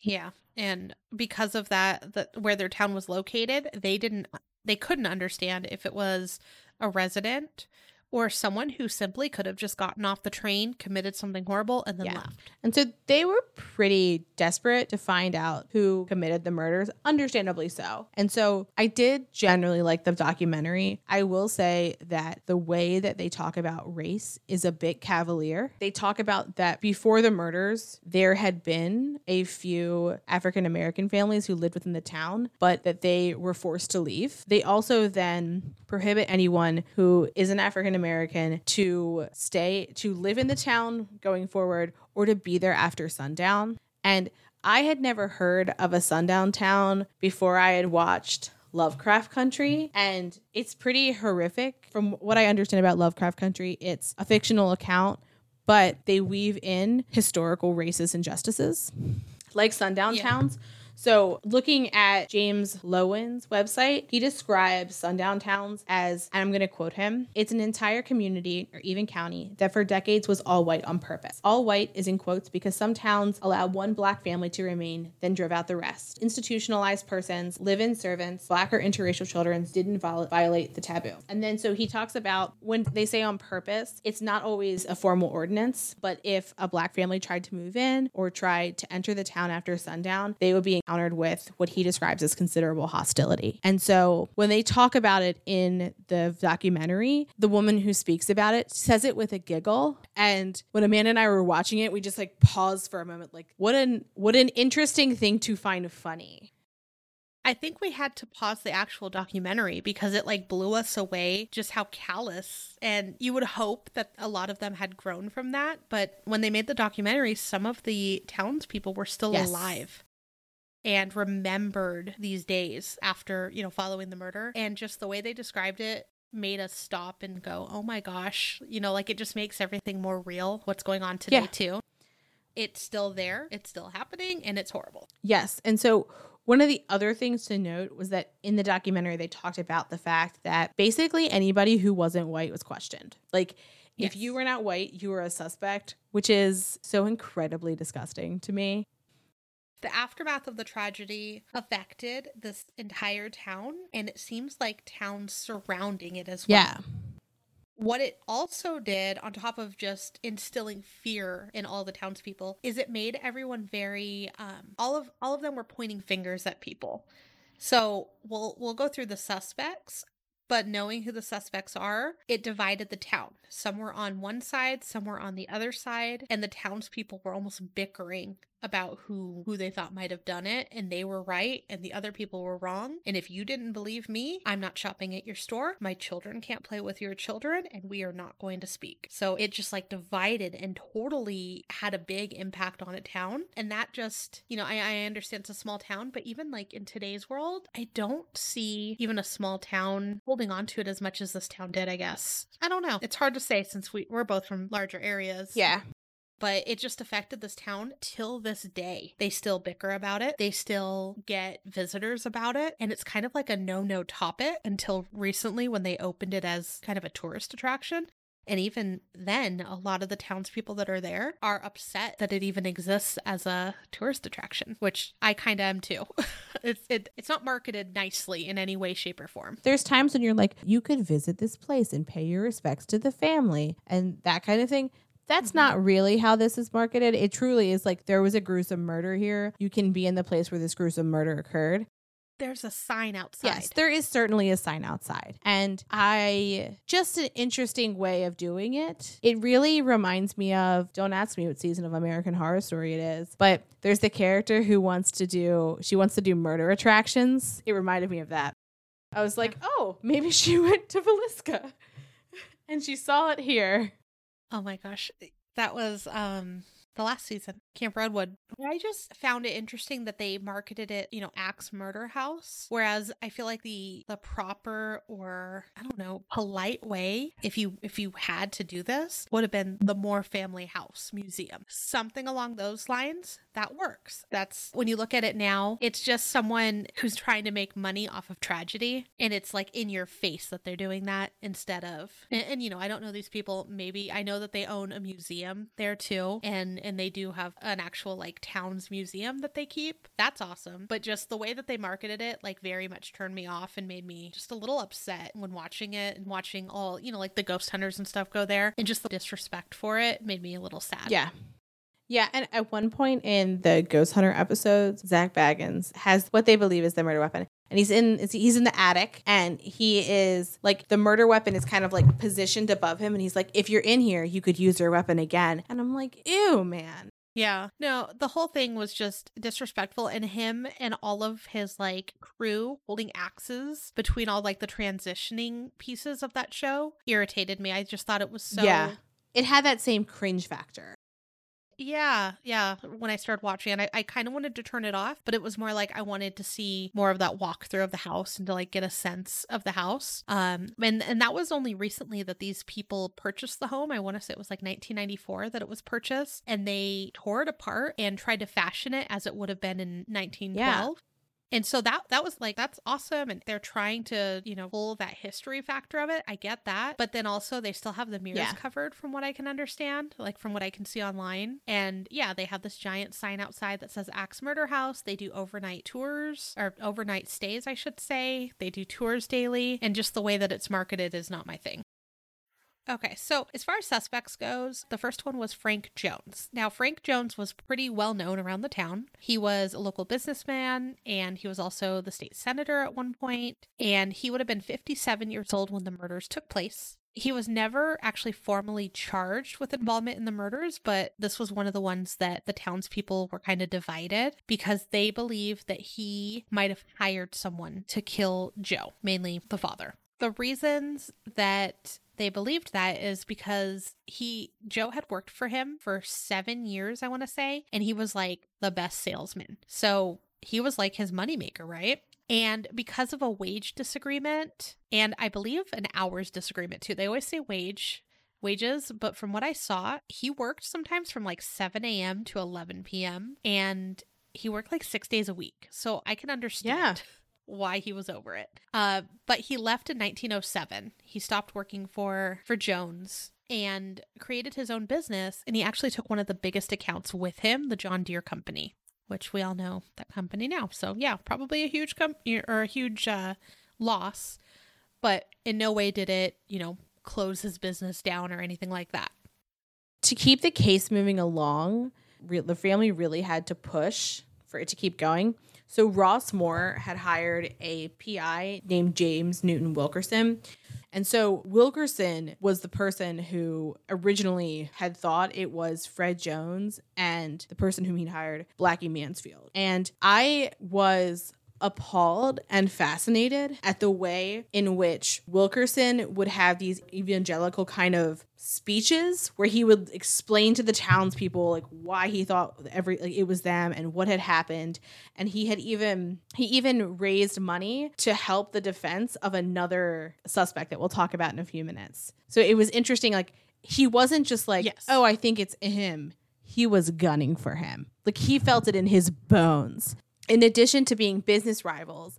Yeah. And because of that, that where their town was located, they didn't they couldn't understand if it was a resident or someone who simply could have just gotten off the train, committed something horrible, and then Yeah. left. And so they were pretty desperate to find out who committed the murders, understandably so. And so I did generally like the documentary. I will say that the way that they talk about race is a bit cavalier. They talk about that before the murders, there had been a few African American families who lived within the town, but that they were forced to leave. They also then prohibit anyone who is an African American to stay, to live in the town going forward, or to be there after sundown. And I had never heard of a sundown town before I had watched Lovecraft Country, and it's pretty horrific. From what I understand about Lovecraft Country, it's a fictional account, but they weave in historical racist injustices like sundown Yeah. towns. So, looking at James Loewen's website, he describes sundown towns as, and I'm going to quote him, it's an entire community or even county that for decades was all white on purpose. All white is in quotes because some towns allowed one black family to remain, then drove out the rest. Institutionalized persons, live in servants, black or interracial children didn't viol- violate the taboo. And then so he talks about when they say on purpose, it's not always a formal ordinance, but if a black family tried to move in or tried to enter the town after sundown, they would be encountered with what he describes as considerable hostility. And so when they talk about it in the documentary, the woman who speaks about it says it with a giggle. And when Amanda and I were watching it, we just like paused for a moment, like, what an what an interesting thing to find funny. I think we had to pause the actual documentary because it like blew us away just how callous and you would hope that a lot of them had grown from that. But when they made the documentary, some of the townspeople were still Yes. alive. And remembered these days after, you know, following the murder. And just the way they described it made us stop and go, oh my gosh, you know, like it just makes everything more real what's going on today, Yeah. too. It's still there, it's still happening, and it's horrible. Yes. And so one of the other things to note was that in the documentary, they talked about the fact that basically anybody who wasn't white was questioned. Like, if Yes. you were not white, you were a suspect, which is so incredibly disgusting to me. The aftermath of the tragedy affected this entire town, and it seems like towns surrounding it as well. Yeah. What it also did, on top of just instilling fear in all the townspeople, is it made everyone very um, all of all of them were pointing fingers at people. So we'll we'll go through the suspects, but knowing who the suspects are, it divided the town. Some were on one side, some were on the other side, and the townspeople were almost bickering about who who they thought might have done it and they were right and the other people were wrong. And if you didn't believe me i'm not shopping at your store. My children can't play with your children and we are not going to speak. So it just like divided and totally had a big impact on a town. And that just you know i, I understand it's a small town but even like in today's world i don't see even a small town holding on to it as much as this town did i guess. I don't know. It's hard to say since we, we're both from larger areas. Yeah. But it just affected this town till this day. They still bicker about it. They still get visitors about it. And it's kind of like a no no topic until recently when they opened it as kind of a tourist attraction. And even then, a lot of the townspeople that are there are upset that it even exists as a tourist attraction, which I kind of am too. it's it, it's not marketed nicely in any way, shape, or form. There's times when you're like, you could visit this place and pay your respects to the family and that kind of thing. That's Mhm. not really how this is marketed. It truly is like there was a gruesome murder here. You can be in the place where this gruesome murder occurred. There's a sign outside. Yes, there is certainly a sign outside. And I just an interesting way of doing it. It really reminds me of don't ask me what season of American Horror Story it is, but there's the character who wants to do she wants to do murder attractions. It reminded me of that. I was like, "Oh, maybe she went to Villisca." And she saw it here. Oh my gosh. That was um the last season, Camp Redwood. I just found it interesting that they marketed it, you know, Axe Murder House, whereas I feel like the the proper or I don't know, polite way if you if you had to do this would have been the Moore Family House Museum. Something along those lines that works. That's when you look at it now, it's just someone who's trying to make money off of tragedy and it's like in your face that they're doing that instead of and, and you know, I don't know these people, maybe I know that they own a museum there too and and they do have an actual like towns museum that they keep. That's awesome. But just the way that they marketed it like very much turned me off and made me just a little upset when watching it and watching all, you know, like the ghost hunters and stuff go there and just the disrespect for it made me a little sad. Yeah. Yeah, and at one point in the Ghost Hunter episodes, Zak Bagans has what they believe is the murder weapon. And he's in he's in the attic and he is like the murder weapon is kind of like positioned above him and he's like if you're in here you could use your weapon again. And I'm like, "Ew, man." Yeah. No, the whole thing was just disrespectful and him and all of his like crew holding axes between all like the transitioning pieces of that show irritated me. I just thought it was so Yeah. It had that same cringe factor. Yeah, yeah. When I started watching it, I, I kind of wanted to turn it off, but it was more like I wanted to see more of that walkthrough of the house and to like get a sense of the house. Um, and and that was only recently that these people purchased the home. I want to say it was like 1994 that it was purchased, and they tore it apart and tried to fashion it as it would have been in 1912. And so that that was like that's awesome and they're trying to, you know, pull that history factor of it. I get that. But then also they still have the mirrors Yeah. covered from what I can understand, like from what I can see online. And yeah, they have this giant sign outside that says Axe Murder House. They do overnight tours or overnight stays, I should say. They do tours daily and just the way that it's marketed is not my thing. Okay, so as far as suspects goes, the first one was Frank Jones. Now, Frank Jones was pretty well known around the town. He was a local businessman and he was also the state senator at one point, and he would have been 57 years old when the murders took place. He was never actually formally charged with involvement in the murders, but this was one of the ones that the townspeople were kind of divided because they believed that he might have hired someone to kill Joe, mainly the father. The reasons that they believed that is because he Joe had worked for him for 7 years I want to say and he was like the best salesman. So he was like his moneymaker, right? And because of a wage disagreement, and I believe an hours disagreement too, they always say wage wages, but from what I saw, he worked sometimes from like 7 a.m. to 11 p.m. and he worked like six days a week. So I can understand. Yeah. Why he was over it. Uh, but he left in 1907. He stopped working for for Jones and created his own business. And he actually took one of the biggest accounts with him, the John Deere Company, which we all know that company now. So yeah, probably a huge com- or a huge uh, loss, but in no way did it, you know, close his business down or anything like that. To keep the case moving along, re- the family really had to push for it to keep going. So Ross Moore had hired a PI named James Newton Wilkerson. And so Wilkerson was the person who originally had thought it was Fred Jones and the person whom he hired, Blackie Mansfield. And I was appalled and fascinated at the way in which Wilkerson would have these evangelical kind of speeches where he would explain to the townspeople like why he thought every like it was them and what had happened. And he had even he even raised money to help the defense of another suspect that we'll talk about in a few minutes. So it was interesting like he wasn't just like Yes. oh i think it's him. He was gunning for him. Like he felt it in his bones in addition to being business rivals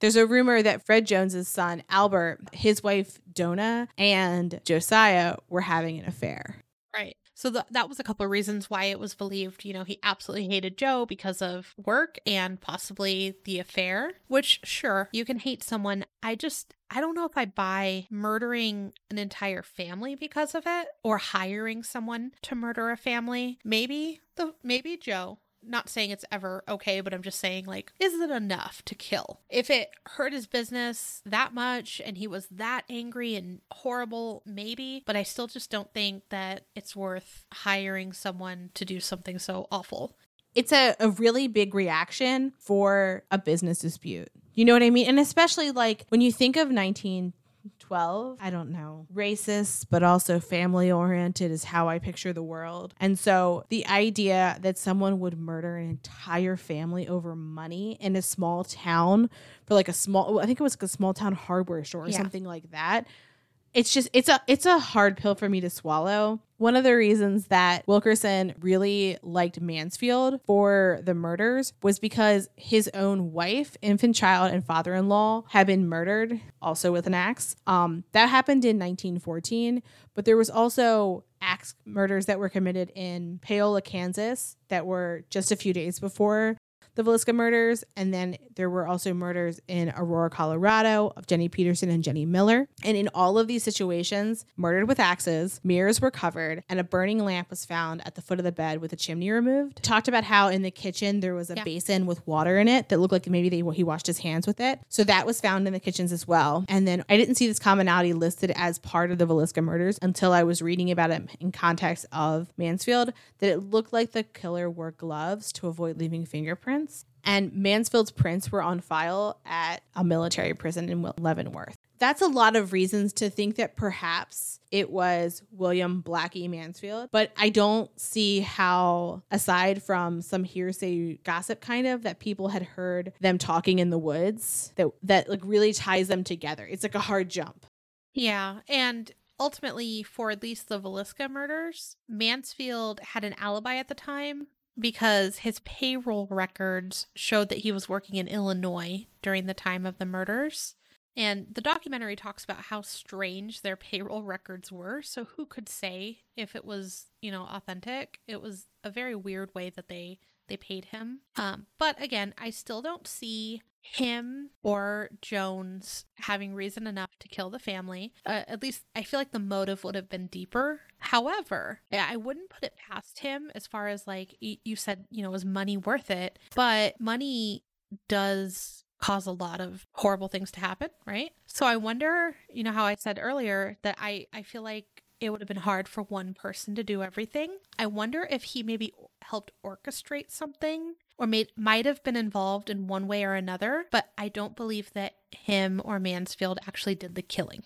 there's a rumor that Fred Jones's son Albert, his wife Donna, and Josiah were having an affair. Right. So th- that was a couple of reasons why it was believed, you know, he absolutely hated Joe because of work and possibly the affair, which sure, you can hate someone. I just I don't know if I buy murdering an entire family because of it or hiring someone to murder a family. Maybe the maybe Joe not saying it's ever okay, but I'm just saying, like, is it enough to kill? If it hurt his business that much and he was that angry and horrible, maybe, but I still just don't think that it's worth hiring someone to do something so awful. It's a, a really big reaction for a business dispute. You know what I mean? And especially like when you think of 1912, I don't know, racist, but also family oriented is how I picture the world. And so the idea that someone would murder an entire family over money in a small town for like a small, I think it was like a small town hardware store or Yeah. something like that. It's just it's a it's a hard pill for me to swallow. One of the reasons that Wilkerson really liked Mansfield for the murders was because his own wife, infant child, and father-in-law had been murdered, also with an axe. Um, that happened in 1914, but there was also axe murders that were committed in Paola, Kansas, that were just a few days before the Villisca murders. And then there were also murders in Aurora, Colorado of Jenny Peterson and Jenny Miller. And in all of these situations, murdered with axes, mirrors were covered, and a burning lamp was found at the foot of the bed with a chimney removed. Talked about how in the kitchen there was a Yeah. basin with water in it that looked like maybe they, he washed his hands with it. So that was found in the kitchens as well. And then I didn't see this commonality listed as part of the Villisca murders until I was reading about it in context of Mansfield, that it looked like the killer wore gloves to avoid leaving fingerprints. And Mansfield's prints were on file at a military prison in Leavenworth. That's a lot of reasons to think that perhaps it was William Blackie Mansfield, but I don't see how, aside from some hearsay gossip kind of that people had heard them talking in the woods, that that like really ties them together. It's like a hard jump. Yeah. And ultimately, for at least the Villisca murders, Mansfield had an alibi at the time because his payroll records showed that he was working in Illinois during the time of the murders. And the documentary talks about how strange their payroll records were. So who could say if it was, you know, authentic? It was a very weird way that they they paid him. Um, but again, I still don't see him or Jones having reason enough to kill the family. Uh, at least I feel like the motive would have been deeper. However, I wouldn't put it past him as far as like you said, you know, is money worth it? But money does cause a lot of horrible things to happen, right? So I wonder, you know how I said earlier that I I feel like it would have been hard for one person to do everything. I wonder if he maybe helped orchestrate something or made might have been involved in one way or another, but I don't believe that him or Mansfield actually did the killing.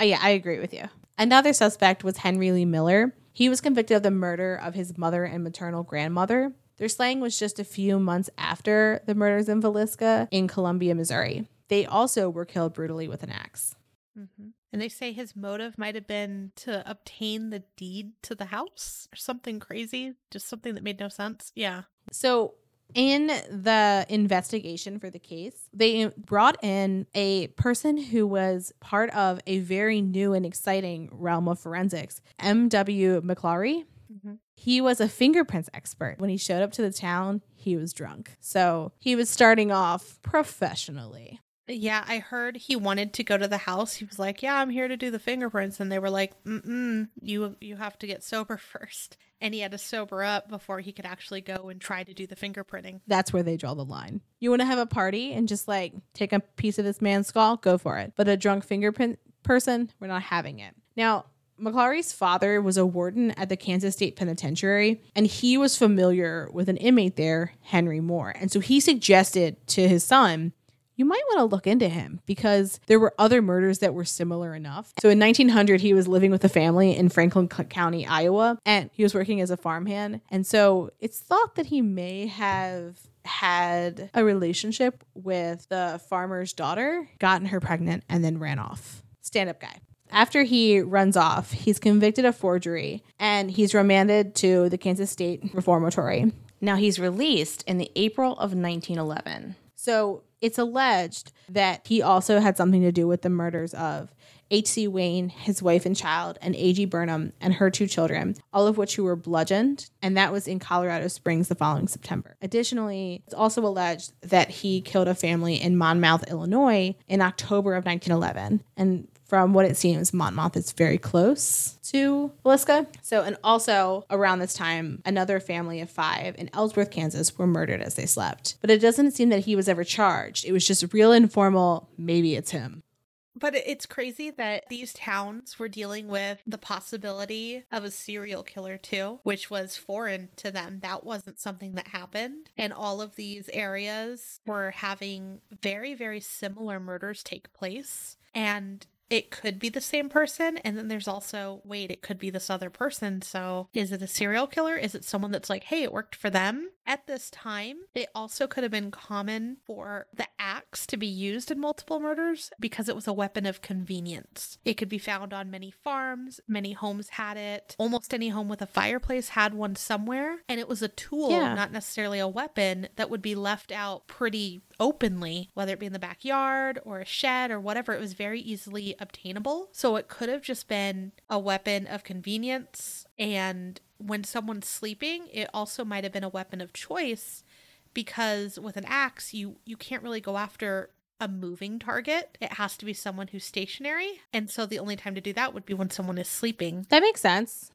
Uh, yeah, I agree with you. Another suspect was Henry Lee Miller. He was convicted of the murder of his mother and maternal grandmother. Their slaying was just a few months after the murders in Villisca in Columbia, Missouri. They also were killed brutally with an axe. Mm-hmm. And they say his motive might have been to obtain the deed to the house or something crazy, just something that made no sense. Yeah. So, in the investigation for the case, they brought in a person who was part of a very new and exciting realm of forensics, M.W. McClary. Mm-hmm. He was a fingerprints expert. When he showed up to the town, he was drunk. So he was starting off professionally. Yeah, I heard he wanted to go to the house. He was like, "Yeah, I'm here to do the fingerprints," and they were like, "Mm, you you have to get sober first. And he had to sober up before he could actually go and try to do the fingerprinting. That's where they draw the line. You want to have a party and just like take a piece of this man's skull, go for it. But a drunk fingerprint person, we're not having it. Now, McClary's father was a warden at the Kansas State Penitentiary, and he was familiar with an inmate there, Henry Moore. And so he suggested to his son you might want to look into him because there were other murders that were similar enough. So in 1900, he was living with a family in Franklin County, Iowa, and he was working as a farmhand. And so it's thought that he may have had a relationship with the farmer's daughter, gotten her pregnant, and then ran off. Stand up guy. After he runs off, he's convicted of forgery and he's remanded to the Kansas State Reformatory. Now he's released in the April of 1911. So it's alleged that he also had something to do with the murders of H.C. Wayne, his wife and child, and A.G. Burnham and her two children, all of which who were bludgeoned, and that was in Colorado Springs the following September. Additionally, it's also alleged that he killed a family in Monmouth, Illinois in October of 1911, and from what it seems, Monmouth is very close to Villisca. So, and also around this time, another family of five in Ellsworth, Kansas were murdered as they slept. But it doesn't seem that he was ever charged. It was just real informal, maybe it's him. But it's crazy that these towns were dealing with the possibility of a serial killer too, which was foreign to them. That wasn't something that happened. And all of these areas were having very, very similar murders take place. And it could be the same person and then there's also wait it could be this other person. So is it a serial killer? Is it someone that's like hey it worked for them? At this time it also could have been common for the axe to be used in multiple murders because it was a weapon of convenience. It could be found on many farms. Many homes had it. Almost any home with a fireplace had one somewhere and it was a tool yeah. not necessarily a weapon that would be left out pretty openly whether it be in the backyard or a shed or whatever. It was very easily obtainable. So it could have just been a weapon of convenience. And when someone's sleeping, it also might have been a weapon of choice because with an axe, you, you can't really go after a moving target. It has to be someone who's stationary. And so the only time to do that would be when someone is sleeping. That makes sense.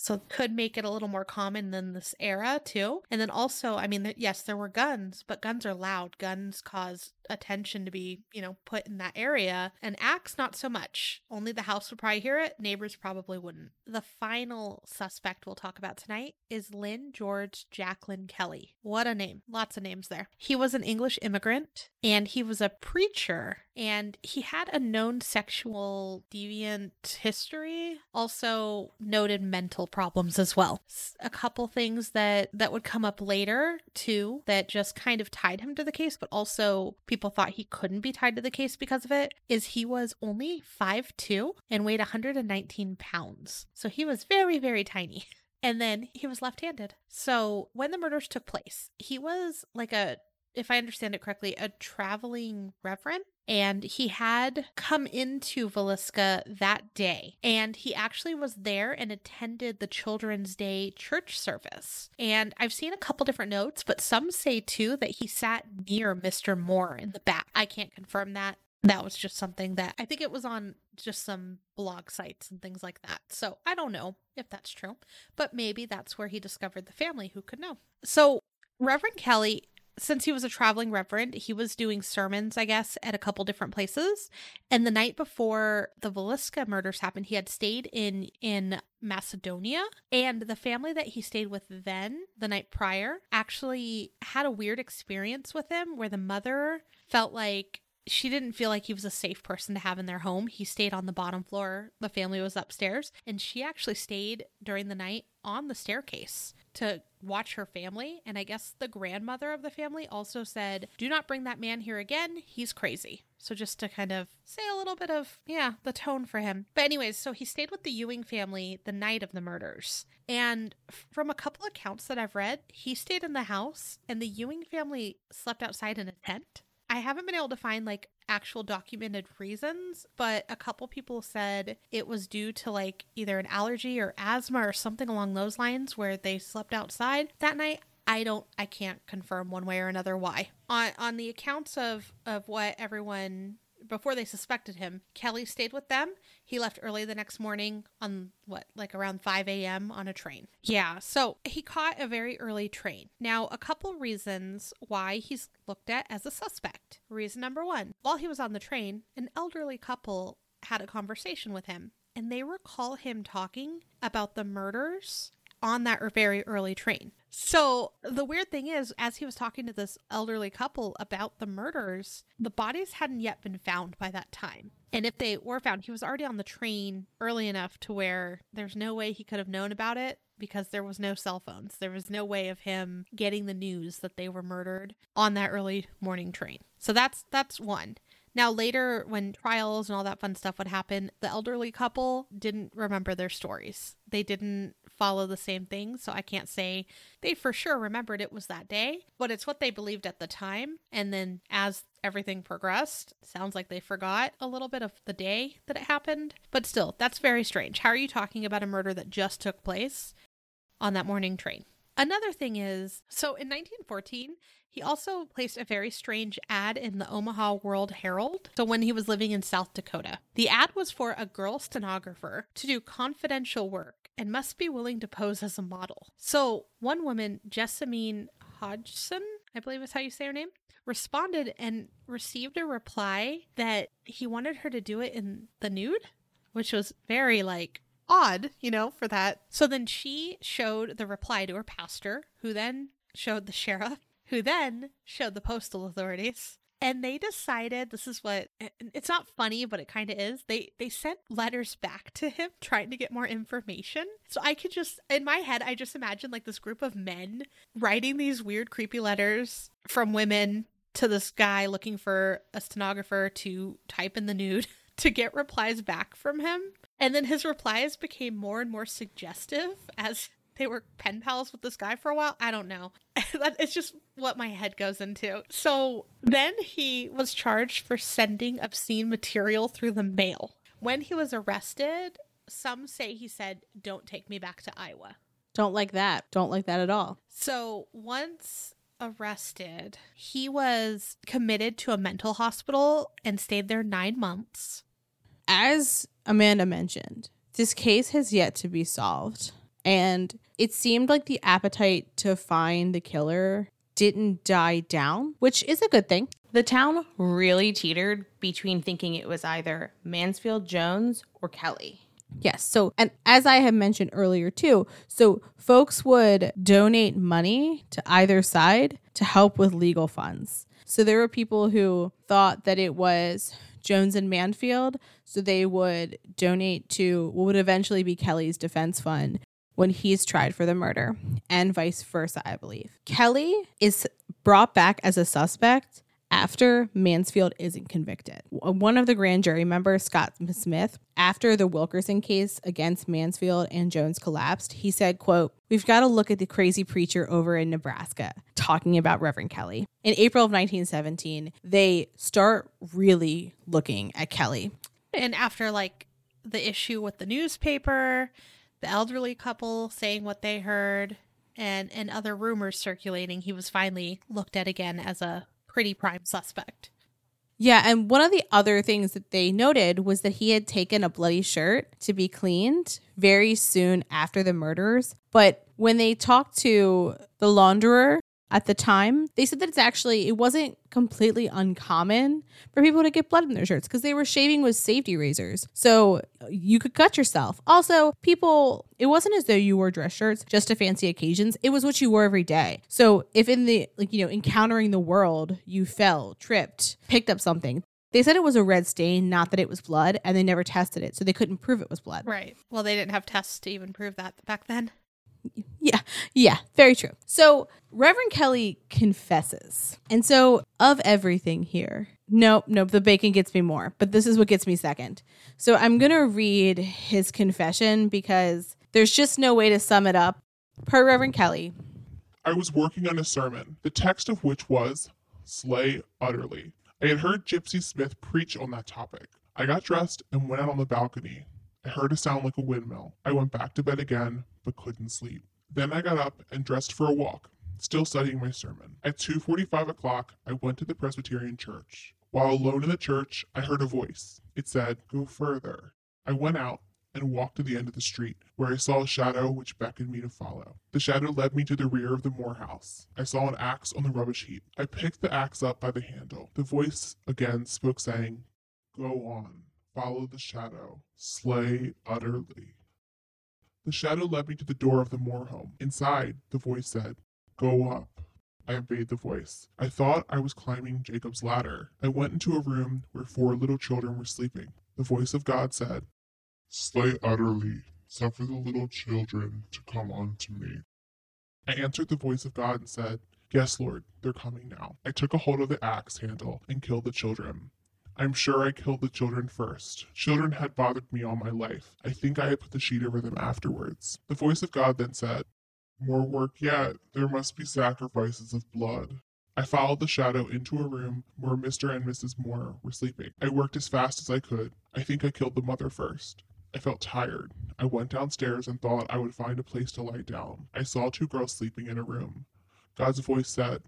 So could make it a little more common than this era too. And then also, I mean, yes, there were guns, but guns are loud. Guns cause attention to be, you know, put in that area. An axe, not so much. Only the house would probably hear it. Neighbors probably wouldn't. The final suspect we'll talk about tonight is Lyn George Jacklin Kelly. What a name. Lots of names there. He was an English immigrant and he was a preacher and he had a known sexual deviant history, also noted mental problems as well. A couple things that that would come up later too that just kind of tied him to the case, but also people thought he couldn't be tied to the case because of it is he was only 5'2 and weighed 119 pounds. So he was very, very tiny. And then he was left handed. So when the murders took place, he was like a if I understand it correctly, a traveling reverend. And he had come into Villisca that day. And he actually was there and attended the Children's Day church service. And I've seen a couple different notes, but some say too that he sat near Mr. Moore in the back. I can't confirm that. That was just something that I think it was on just some blog sites and things like that. So I don't know if that's true, but maybe that's where he discovered the family who could know. So Reverend Kelly since he was a traveling reverend, he was doing sermons, I guess, at a couple different places. And the night before the Villisca murders happened, he had stayed in in Macedonia, and the family that he stayed with then, the night prior, actually had a weird experience with him where the mother felt like she didn't feel like he was a safe person to have in their home. He stayed on the bottom floor. The family was upstairs, and she actually stayed during the night on the staircase to watch her family. And I guess the grandmother of the family also said, Do not bring that man here again. He's crazy. So just to kind of say a little bit of, yeah, the tone for him. But, anyways, so he stayed with the Ewing family the night of the murders. And from a couple accounts that I've read, he stayed in the house and the Ewing family slept outside in a tent. I haven't been able to find like actual documented reasons, but a couple people said it was due to like either an allergy or asthma or something along those lines where they slept outside that night. I don't I can't confirm one way or another why. On on the accounts of of what everyone before they suspected him, Kelly stayed with them. He left early the next morning on what, like around 5 a.m. on a train. Yeah, so he caught a very early train. Now, a couple reasons why he's looked at as a suspect. Reason number one while he was on the train, an elderly couple had a conversation with him, and they recall him talking about the murders on that very early train. So the weird thing is, as he was talking to this elderly couple about the murders, the bodies hadn't yet been found by that time. And if they were found, he was already on the train early enough to where there's no way he could have known about it because there was no cell phones. There was no way of him getting the news that they were murdered on that early morning train. So that's that's one. Now, later, when trials and all that fun stuff would happen, the elderly couple didn't remember their stories. They didn't follow the same thing. So I can't say they for sure remembered it was that day, but it's what they believed at the time. And then as everything progressed, sounds like they forgot a little bit of the day that it happened. But still, that's very strange. How are you talking about a murder that just took place on that morning train? Another thing is so in 1914, he also placed a very strange ad in the Omaha World Herald. So when he was living in South Dakota, the ad was for a girl stenographer to do confidential work and must be willing to pose as a model. So one woman, Jessamine Hodgson, I believe is how you say her name, responded and received a reply that he wanted her to do it in the nude, which was very like odd, you know, for that. So then she showed the reply to her pastor, who then showed the sheriff, who then showed the postal authorities. And they decided this is what it's not funny, but it kind of is. They they sent letters back to him trying to get more information. So I could just in my head I just imagine like this group of men writing these weird creepy letters from women to this guy looking for a stenographer to type in the nude to get replies back from him. And then his replies became more and more suggestive as they were pen pals with this guy for a while. I don't know. it's just what my head goes into. So then he was charged for sending obscene material through the mail. When he was arrested, some say he said, Don't take me back to Iowa. Don't like that. Don't like that at all. So once arrested, he was committed to a mental hospital and stayed there nine months. As Amanda mentioned, this case has yet to be solved. And it seemed like the appetite to find the killer didn't die down, which is a good thing. The town really teetered between thinking it was either Mansfield Jones or Kelly. Yes. So, and as I had mentioned earlier too, so folks would donate money to either side to help with legal funds. So there were people who thought that it was Jones and Mansfield, so they would donate to what would eventually be Kelly's defense fund when he's tried for the murder, and vice versa, I believe. Kelly is brought back as a suspect after Mansfield isn't convicted. Uh, one of the grand jury members, Scott Smith, after the Wilkerson case against Mansfield and Jones collapsed, he said, quote, We've got to look at the crazy preacher over in Nebraska, talking about Reverend Kelly. In April of 1917, they start really looking at Kelly. And after like the issue with the newspaper, the elderly couple saying what they heard, and, and other rumors circulating, he was finally looked at again as a pretty prime suspect. Yeah, and one of the other things that they noted was that he had taken a bloody shirt to be cleaned very soon after the murders. But when they talked to the launderer at the time, they said that it's actually it wasn't completely uncommon for people to get blood in their shirts because they were shaving with safety razors. So you could cut yourself. Also, people it wasn't as though you wore dress shirts just to fancy occasions. It was what you wore every day. So if in the like you know encountering the world, you fell, tripped, picked up something, They said it was a red stain, not that it was blood, and they never tested it, so they couldn't prove it was blood. Right. Well, they didn't have tests to even prove that back then. Yeah, yeah, very true. So Reverend Kelly confesses. And so, of everything here, nope, nope, the bacon gets me more, but this is what gets me second. So I'm going to read his confession because there's just no way to sum it up. Per Reverend Kelly, I was working on a sermon, the text of which was Slay Utterly. I had heard Gipsy Smith preach on that topic. I got dressed and went out on the balcony. I heard a sound like a windmill. I went back to bed again, but couldn't sleep. Then I got up and dressed for a walk, still studying my sermon. At 2:45 o'clock, I went to the Presbyterian church. While alone in the church, I heard a voice. It said, "Go further." I went out and walked to the end of the street, where I saw a shadow which beckoned me to follow. The shadow led me to the rear of the Moore house. I saw an axe on the rubbish heap. I picked the axe up by the handle. The voice again spoke, saying, Go on, follow the shadow, slay utterly. The shadow led me to the door of the Moore home. Inside, the voice said, Go up. I obeyed the voice. I thought I was climbing Jacob's ladder. I went into a room where four little children were sleeping. The voice of God said, Slay utterly, suffer the little children to come unto me. I answered the voice of God and said, Yes, Lord, they're coming now. I took a hold of the axe handle and killed the children. I'm sure I killed the children first. Children had bothered me all my life. I think I had put the sheet over them afterwards. The voice of God then said, More work yet. There must be sacrifices of blood. I followed the shadow into a room where Mr. and Mrs. Moore were sleeping. I worked as fast as I could. I think I killed the mother first. I felt tired. I went downstairs and thought I would find a place to lie down. I saw two girls sleeping in a room. God's voice said,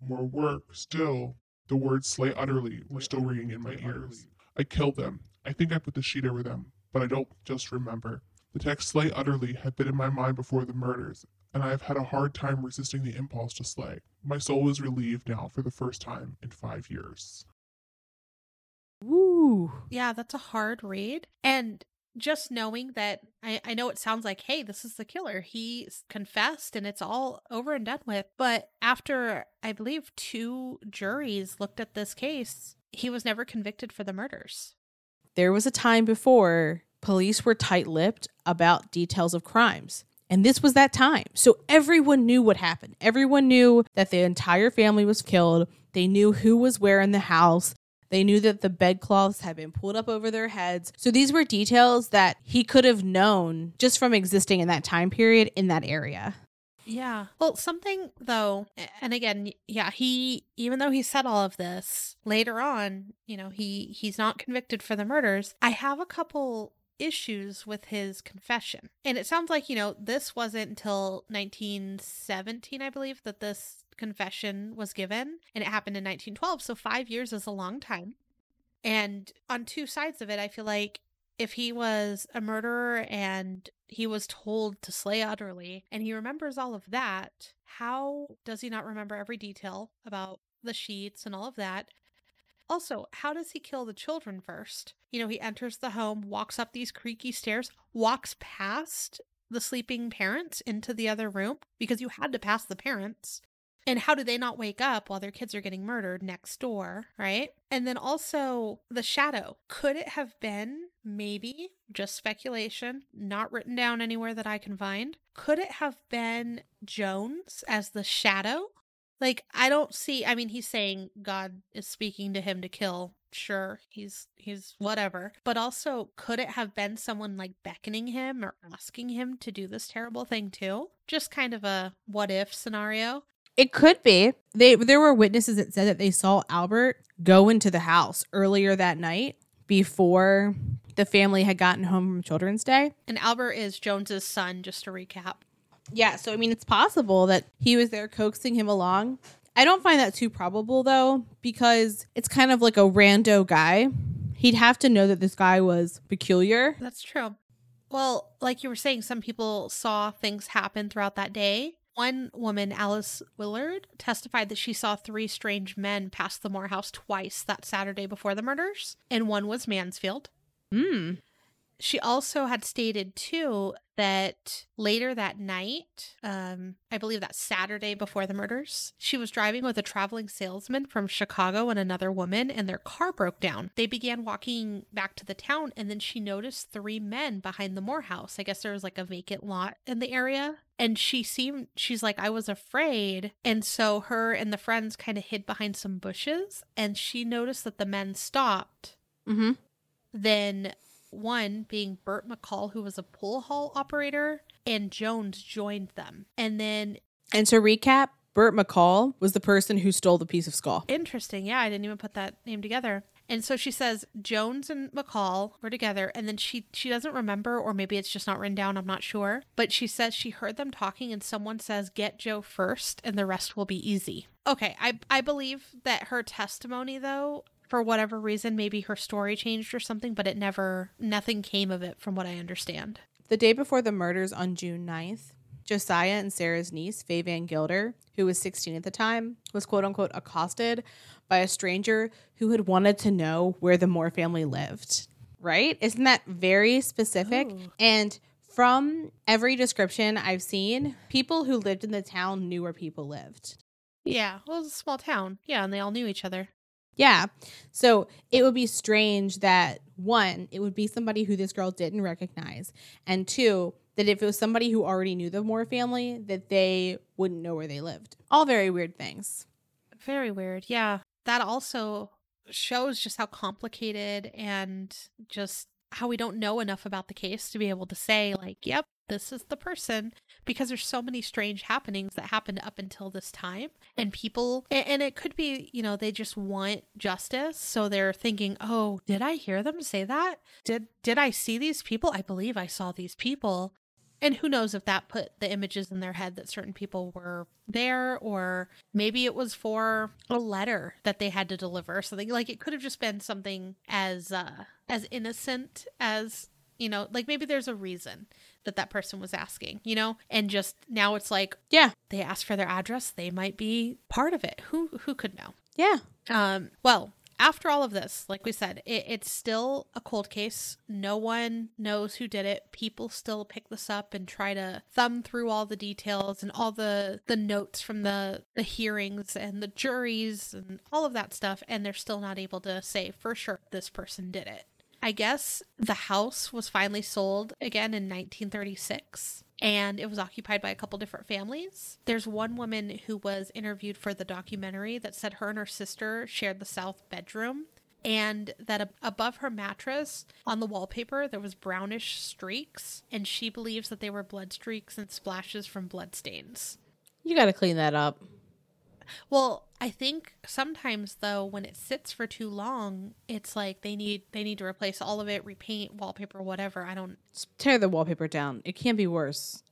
More work, still. The words slay utterly were still ringing in my ears. I killed them. I think I put the sheet over them, but I don't just remember. The text slay utterly had been in my mind before the murders, and I have had a hard time resisting the impulse to slay. My soul is relieved now for the first time in five years. Woo. Yeah, that's a hard read. And just knowing that I, I know it sounds like, hey, this is the killer. He confessed and it's all over and done with. But after, I believe, two juries looked at this case, he was never convicted for the murders. There was a time before police were tight lipped about details of crimes. And this was that time. So everyone knew what happened. Everyone knew that the entire family was killed. They knew who was where in the house. They knew that the bedcloths had been pulled up over their heads. So these were details that he could have known just from existing in that time period in that area. Yeah. Well, something though, and again, yeah, he even though he said all of this later on, you know, he he's not convicted for the murders. I have a couple issues with his confession. And it sounds like, you know, this wasn't until 1917, I believe, that this confession was given, and it happened in 1912, so 5 years is a long time. And on two sides of it, I feel like if he was a murderer and he was told to slay utterly and he remembers all of that, how does he not remember every detail about the sheets and all of that? Also, how does he kill the children first? You know, he enters the home, walks up these creaky stairs, walks past the sleeping parents into the other room because you had to pass the parents. And how do they not wake up while their kids are getting murdered next door, right? And then also the shadow. Could it have been maybe just speculation, not written down anywhere that I can find? Could it have been Jones as the shadow? Like I don't see I mean he's saying God is speaking to him to kill. Sure, he's he's whatever. But also could it have been someone like beckoning him or asking him to do this terrible thing too? Just kind of a what if scenario. It could be. They there were witnesses that said that they saw Albert go into the house earlier that night before the family had gotten home from Children's Day. And Albert is Jones's son, just to recap. Yeah, so I mean it's possible that he was there coaxing him along. I don't find that too probable though, because it's kind of like a rando guy. He'd have to know that this guy was peculiar. That's true. Well, like you were saying, some people saw things happen throughout that day. One woman, Alice Willard, testified that she saw three strange men pass the Moore house twice that Saturday before the murders, and one was Mansfield. Hmm. She also had stated too that later that night, um, I believe that Saturday before the murders, she was driving with a traveling salesman from Chicago and another woman, and their car broke down. They began walking back to the town, and then she noticed three men behind the Moore house. I guess there was like a vacant lot in the area. And she seemed, she's like, I was afraid. And so her and the friends kind of hid behind some bushes, and she noticed that the men stopped. Mm-hmm. Then one being Bert McCall, who was a pool hall operator, and Jones joined them. And then, And to recap, Bert McCall was the person who stole the piece of skull. interesting, yeah, I didn't even put that name together. And so she says Jones and McCall were together, and then she she doesn't remember, or maybe it's just not written down. I'm not sure. But she says she heard them talking, and someone says, "Get Joe first, and the rest will be easy." Okay, I I believe that her testimony, though, for whatever reason, maybe her story changed or something, but it never nothing came of it, from what I understand. The day before the murders on June 9th, Josiah and Sarah's niece, Faye Van Gilder, who was 16 at the time, was quote unquote accosted by a stranger who had wanted to know where the Moore family lived. Right? Isn't that very specific? Ooh. And from every description I've seen, people who lived in the town knew where people lived. Yeah, well, it was a small town. Yeah, and they all knew each other. Yeah. So it would be strange that one, it would be somebody who this girl didn't recognize, and two, that if it was somebody who already knew the Moore family, that they wouldn't know where they lived. All very weird things. Very weird. Yeah. That also shows just how complicated and just how we don't know enough about the case to be able to say, like, yep, this is the person. Because there's so many strange happenings that happened up until this time. And people, and it could be, you know, they just want justice. So they're thinking, oh, did I hear them say that? Did, did I see these people? I believe I saw these people. And who knows if that put the images in their head that certain people were there, or maybe it was for a letter that they had to deliver. Something like it could have just been something as uh, as innocent as you know, like maybe there's a reason that that person was asking, you know, and just now it's like Yeah. they asked for their address, they might be part of it. Who who could know? Yeah. Um, well, after all of this, like we said, it, it's still a cold case. No one knows who did it. People still pick this up and try to thumb through all the details and all the the notes from the the hearings and the juries and all of that stuff, and they're still not able to say for sure this person did it. I guess the house was finally sold again in 1936 and it was occupied by a couple different families. There's one woman who was interviewed for the documentary that said her and her sister shared the south bedroom and that ab- above her mattress on the wallpaper there was brownish streaks and she believes that they were blood streaks and splashes from blood stains. You got to clean that up. Well, I think sometimes though when it sits for too long, it's like they need they need to replace all of it, repaint, wallpaper, whatever. I don't tear the wallpaper down. It can't be worse.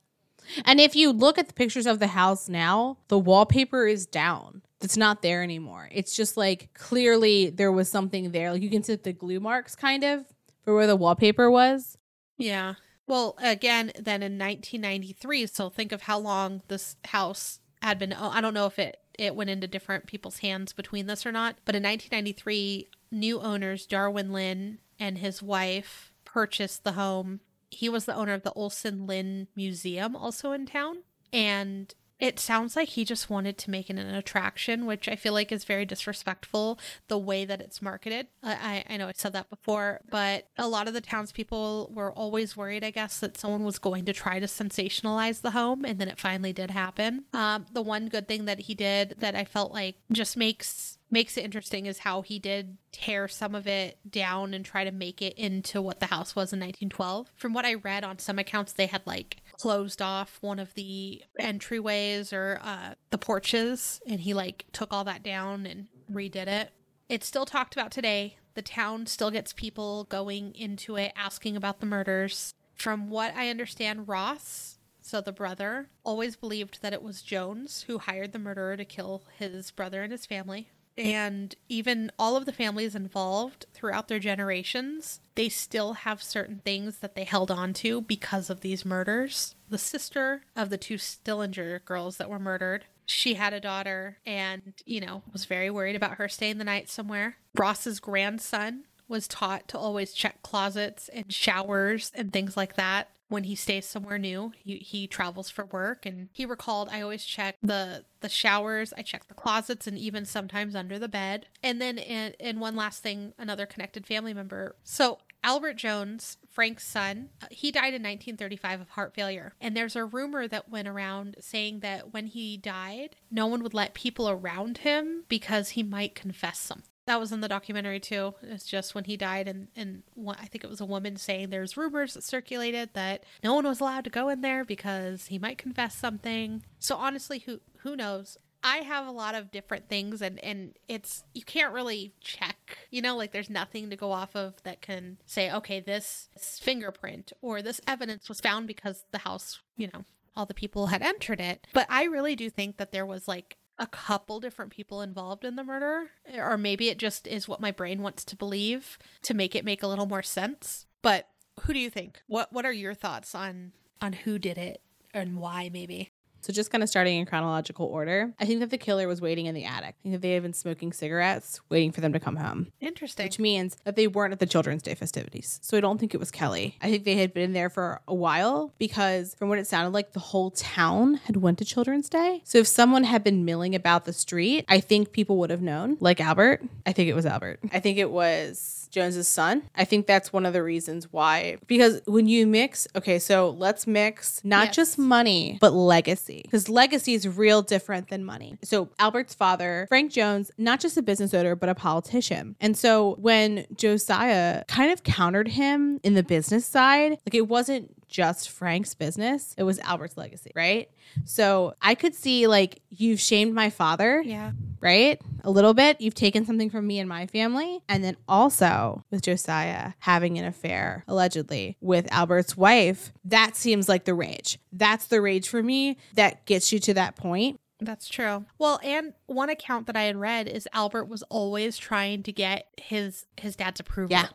And if you look at the pictures of the house now, the wallpaper is down. It's not there anymore. It's just like clearly there was something there. Like you can see the glue marks kind of for where the wallpaper was. Yeah. Well, again, then in 1993, so think of how long this house had been. Oh, I don't know if it it went into different people's hands between this or not, but in 1993, new owners Darwin Linn and his wife purchased the home. He was the owner of the Olson Linn Museum, also in town, and it sounds like he just wanted to make it an attraction, which I feel like is very disrespectful the way that it's marketed. I, I know I said that before, but a lot of the townspeople were always worried, I guess, that someone was going to try to sensationalize the home, and then it finally did happen. Um, the one good thing that he did that I felt like just makes makes it interesting is how he did tear some of it down and try to make it into what the house was in 1912. From what I read on some accounts, they had like closed off one of the entryways or uh, the porches, and he like took all that down and redid it. It's still talked about today. The town still gets people going into it asking about the murders. From what I understand, Ross, so the brother, always believed that it was Jones who hired the murderer to kill his brother and his family. And even all of the families involved throughout their generations, they still have certain things that they held on to because of these murders. The sister of the two Stillinger girls that were murdered, she had a daughter and, you know, was very worried about her staying the night somewhere. Ross's grandson was taught to always check closets and showers and things like that when he stays somewhere new. He, he travels for work and he recalled I always check the the showers, I check the closets and even sometimes under the bed. And then in, in one last thing, another connected family member. So Albert Jones, Frank's son, uh, he died in 1935 of heart failure. And there's a rumor that went around saying that when he died, no one would let people around him because he might confess something. That was in the documentary too. It's just when he died, and and one, I think it was a woman saying there's rumors that circulated that no one was allowed to go in there because he might confess something. So honestly, who who knows? I have a lot of different things and and it's you can't really check. You know, like there's nothing to go off of that can say, okay, this, this fingerprint or this evidence was found because the house, you know, all the people had entered it. But I really do think that there was like a couple different people involved in the murder or maybe it just is what my brain wants to believe to make it make a little more sense. But who do you think? What what are your thoughts on on who did it and why maybe? So just kind of starting in chronological order, I think that the killer was waiting in the attic. I think that they had been smoking cigarettes, waiting for them to come home. Interesting. Which means that they weren't at the Children's Day festivities. So I don't think it was Kelly. I think they had been there for a while because from what it sounded like, the whole town had went to Children's Day. So if someone had been milling about the street, I think people would have known. Like Albert. I think it was Albert. I think it was Jones's son. I think that's one of the reasons why. Because when you mix, okay, so let's mix not Yes. just money, but legacy. Because legacy is real different than money. So Albert's father, Frank Jones, not just a business owner, but a politician. And so when Josiah kind of countered him in the business side, like it wasn't just Frank's business, it was Albert's legacy, right? So I could see like you've shamed my father yeah. Right? A little bit. You've taken something from me and my family. And then also with Josiah having an affair, allegedly, with Albert's wife. That seems like the rage. That's the rage for me that gets you to that point. That's true. Well, and one account that I had read is Albert was always trying to get his his dad's approval. Yeah.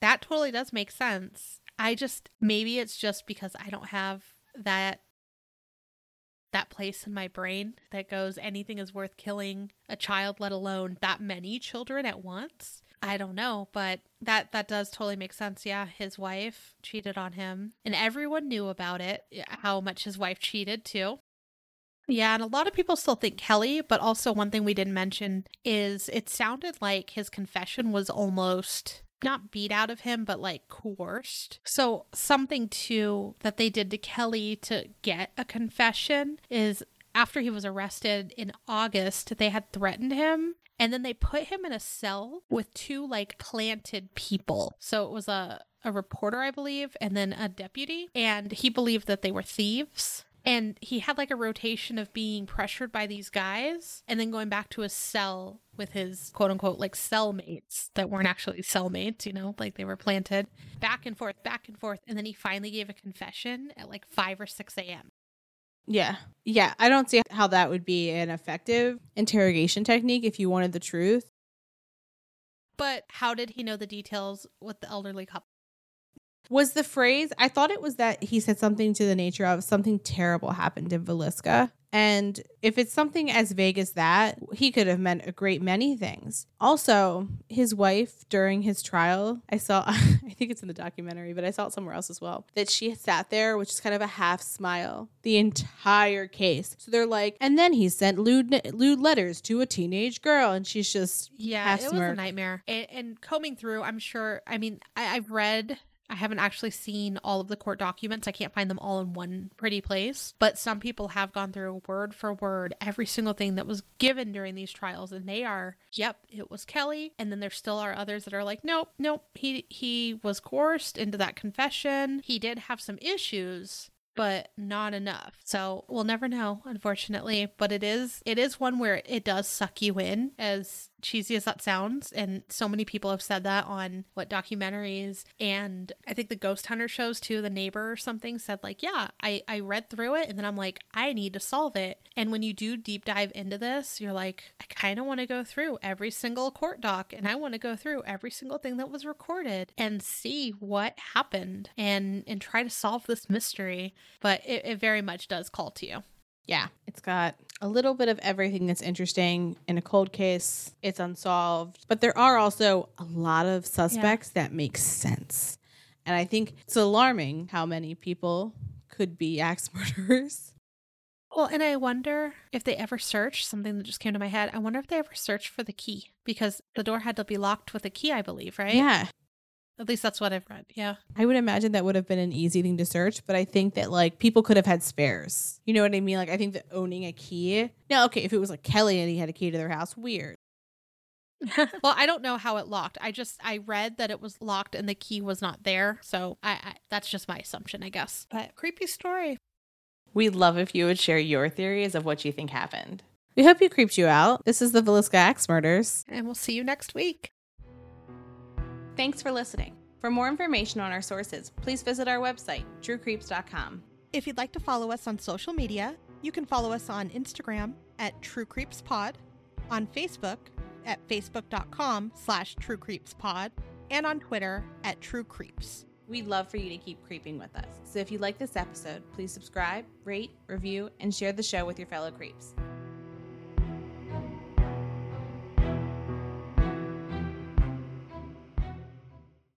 That totally does make sense. I just maybe it's just because I don't have that that place in my brain that goes anything is worth killing a child let alone that many children at once. I don't know, but that that does totally make sense. Yeah, his wife cheated on him and everyone knew about it, how much his wife cheated too. Yeah, and a lot of people still think Kelly, but also one thing we didn't mention is it sounded like his confession was almost not beat out of him, but like coerced. So, something too that they did to Kelly to get a confession is after he was arrested in August, they had threatened him and then they put him in a cell with two like planted people. So it was a a reporter, I believe, and then a deputy, and he believed that they were thieves. And he had like a rotation of being pressured by these guys and then going back to his cell with his quote unquote like cellmates that weren't actually cellmates, you know, like they were planted back and forth, back and forth. And then he finally gave a confession at like 5 or 6 a.m. Yeah. Yeah. I don't see how that would be an effective interrogation technique if you wanted the truth. But how did he know the details with the elderly couple? Was the phrase, I thought it was that he said something to the nature of something terrible happened in Villisca. And if it's something as vague as that, he could have meant a great many things. Also, his wife during his trial, I saw, I think it's in the documentary, but I saw it somewhere else as well, that she sat there, which is kind of a half smile the entire case. So they're like, and then he sent lewd, lewd letters to a teenage girl, and she's just Yeah, it was a nightmare. And, and combing through, I'm sure. I mean, I, I've read. I haven't actually seen all of the court documents. I can't find them all in one pretty place. But some people have gone through word for word every single thing that was given during these trials, and they are, yep, it was Kelly. And then there still are others that are like, nope, nope, he he was coerced into that confession. He did have some issues, but not enough. So we'll never know, unfortunately. But it is it is one where it does suck you in, as cheesy as that sounds. And so many people have said that on what documentaries and I think the ghost hunter shows too, the neighbor or something said like, Yeah, I, I read through it and then I'm like, I need to solve it. And when you do deep dive into this, you're like, I kinda wanna go through every single court doc and I wanna go through every single thing that was recorded and see what happened and and try to solve this mystery but it, it very much does call to you. Yeah, it's got a little bit of everything that's interesting in a cold case. It's unsolved, but there are also a lot of suspects that make sense. And I think it's alarming how many people could be axe murderers. Well, and I wonder if they ever searched something that just came to my head. I wonder if they ever searched for the key because the door had to be locked with a key, I believe, right? Yeah. At least that's what I've read. Yeah. I would imagine that would have been an easy thing to search, but I think that like people could have had spares. You know what I mean? Like I think that owning a key. Now, okay, if it was like Kelly and he had a key to their house, weird. well, I don't know how it locked. I just I read that it was locked and the key was not there. So I, I that's just my assumption, I guess. But creepy story. We'd love if you would share your theories of what you think happened. We hope you creeped you out. This is the Villisca Axe Murders. And we'll see you next week. Thanks for listening. For more information on our sources, please visit our website, truecreeps.com. If you'd like to follow us on social media, you can follow us on Instagram at TrueCreepsPod, on Facebook at facebook.com slash True Creeps Pod, and on Twitter at truecreeps. We'd love for you to keep creeping with us. So if you like this episode, please subscribe, rate, review, and share the show with your fellow creeps.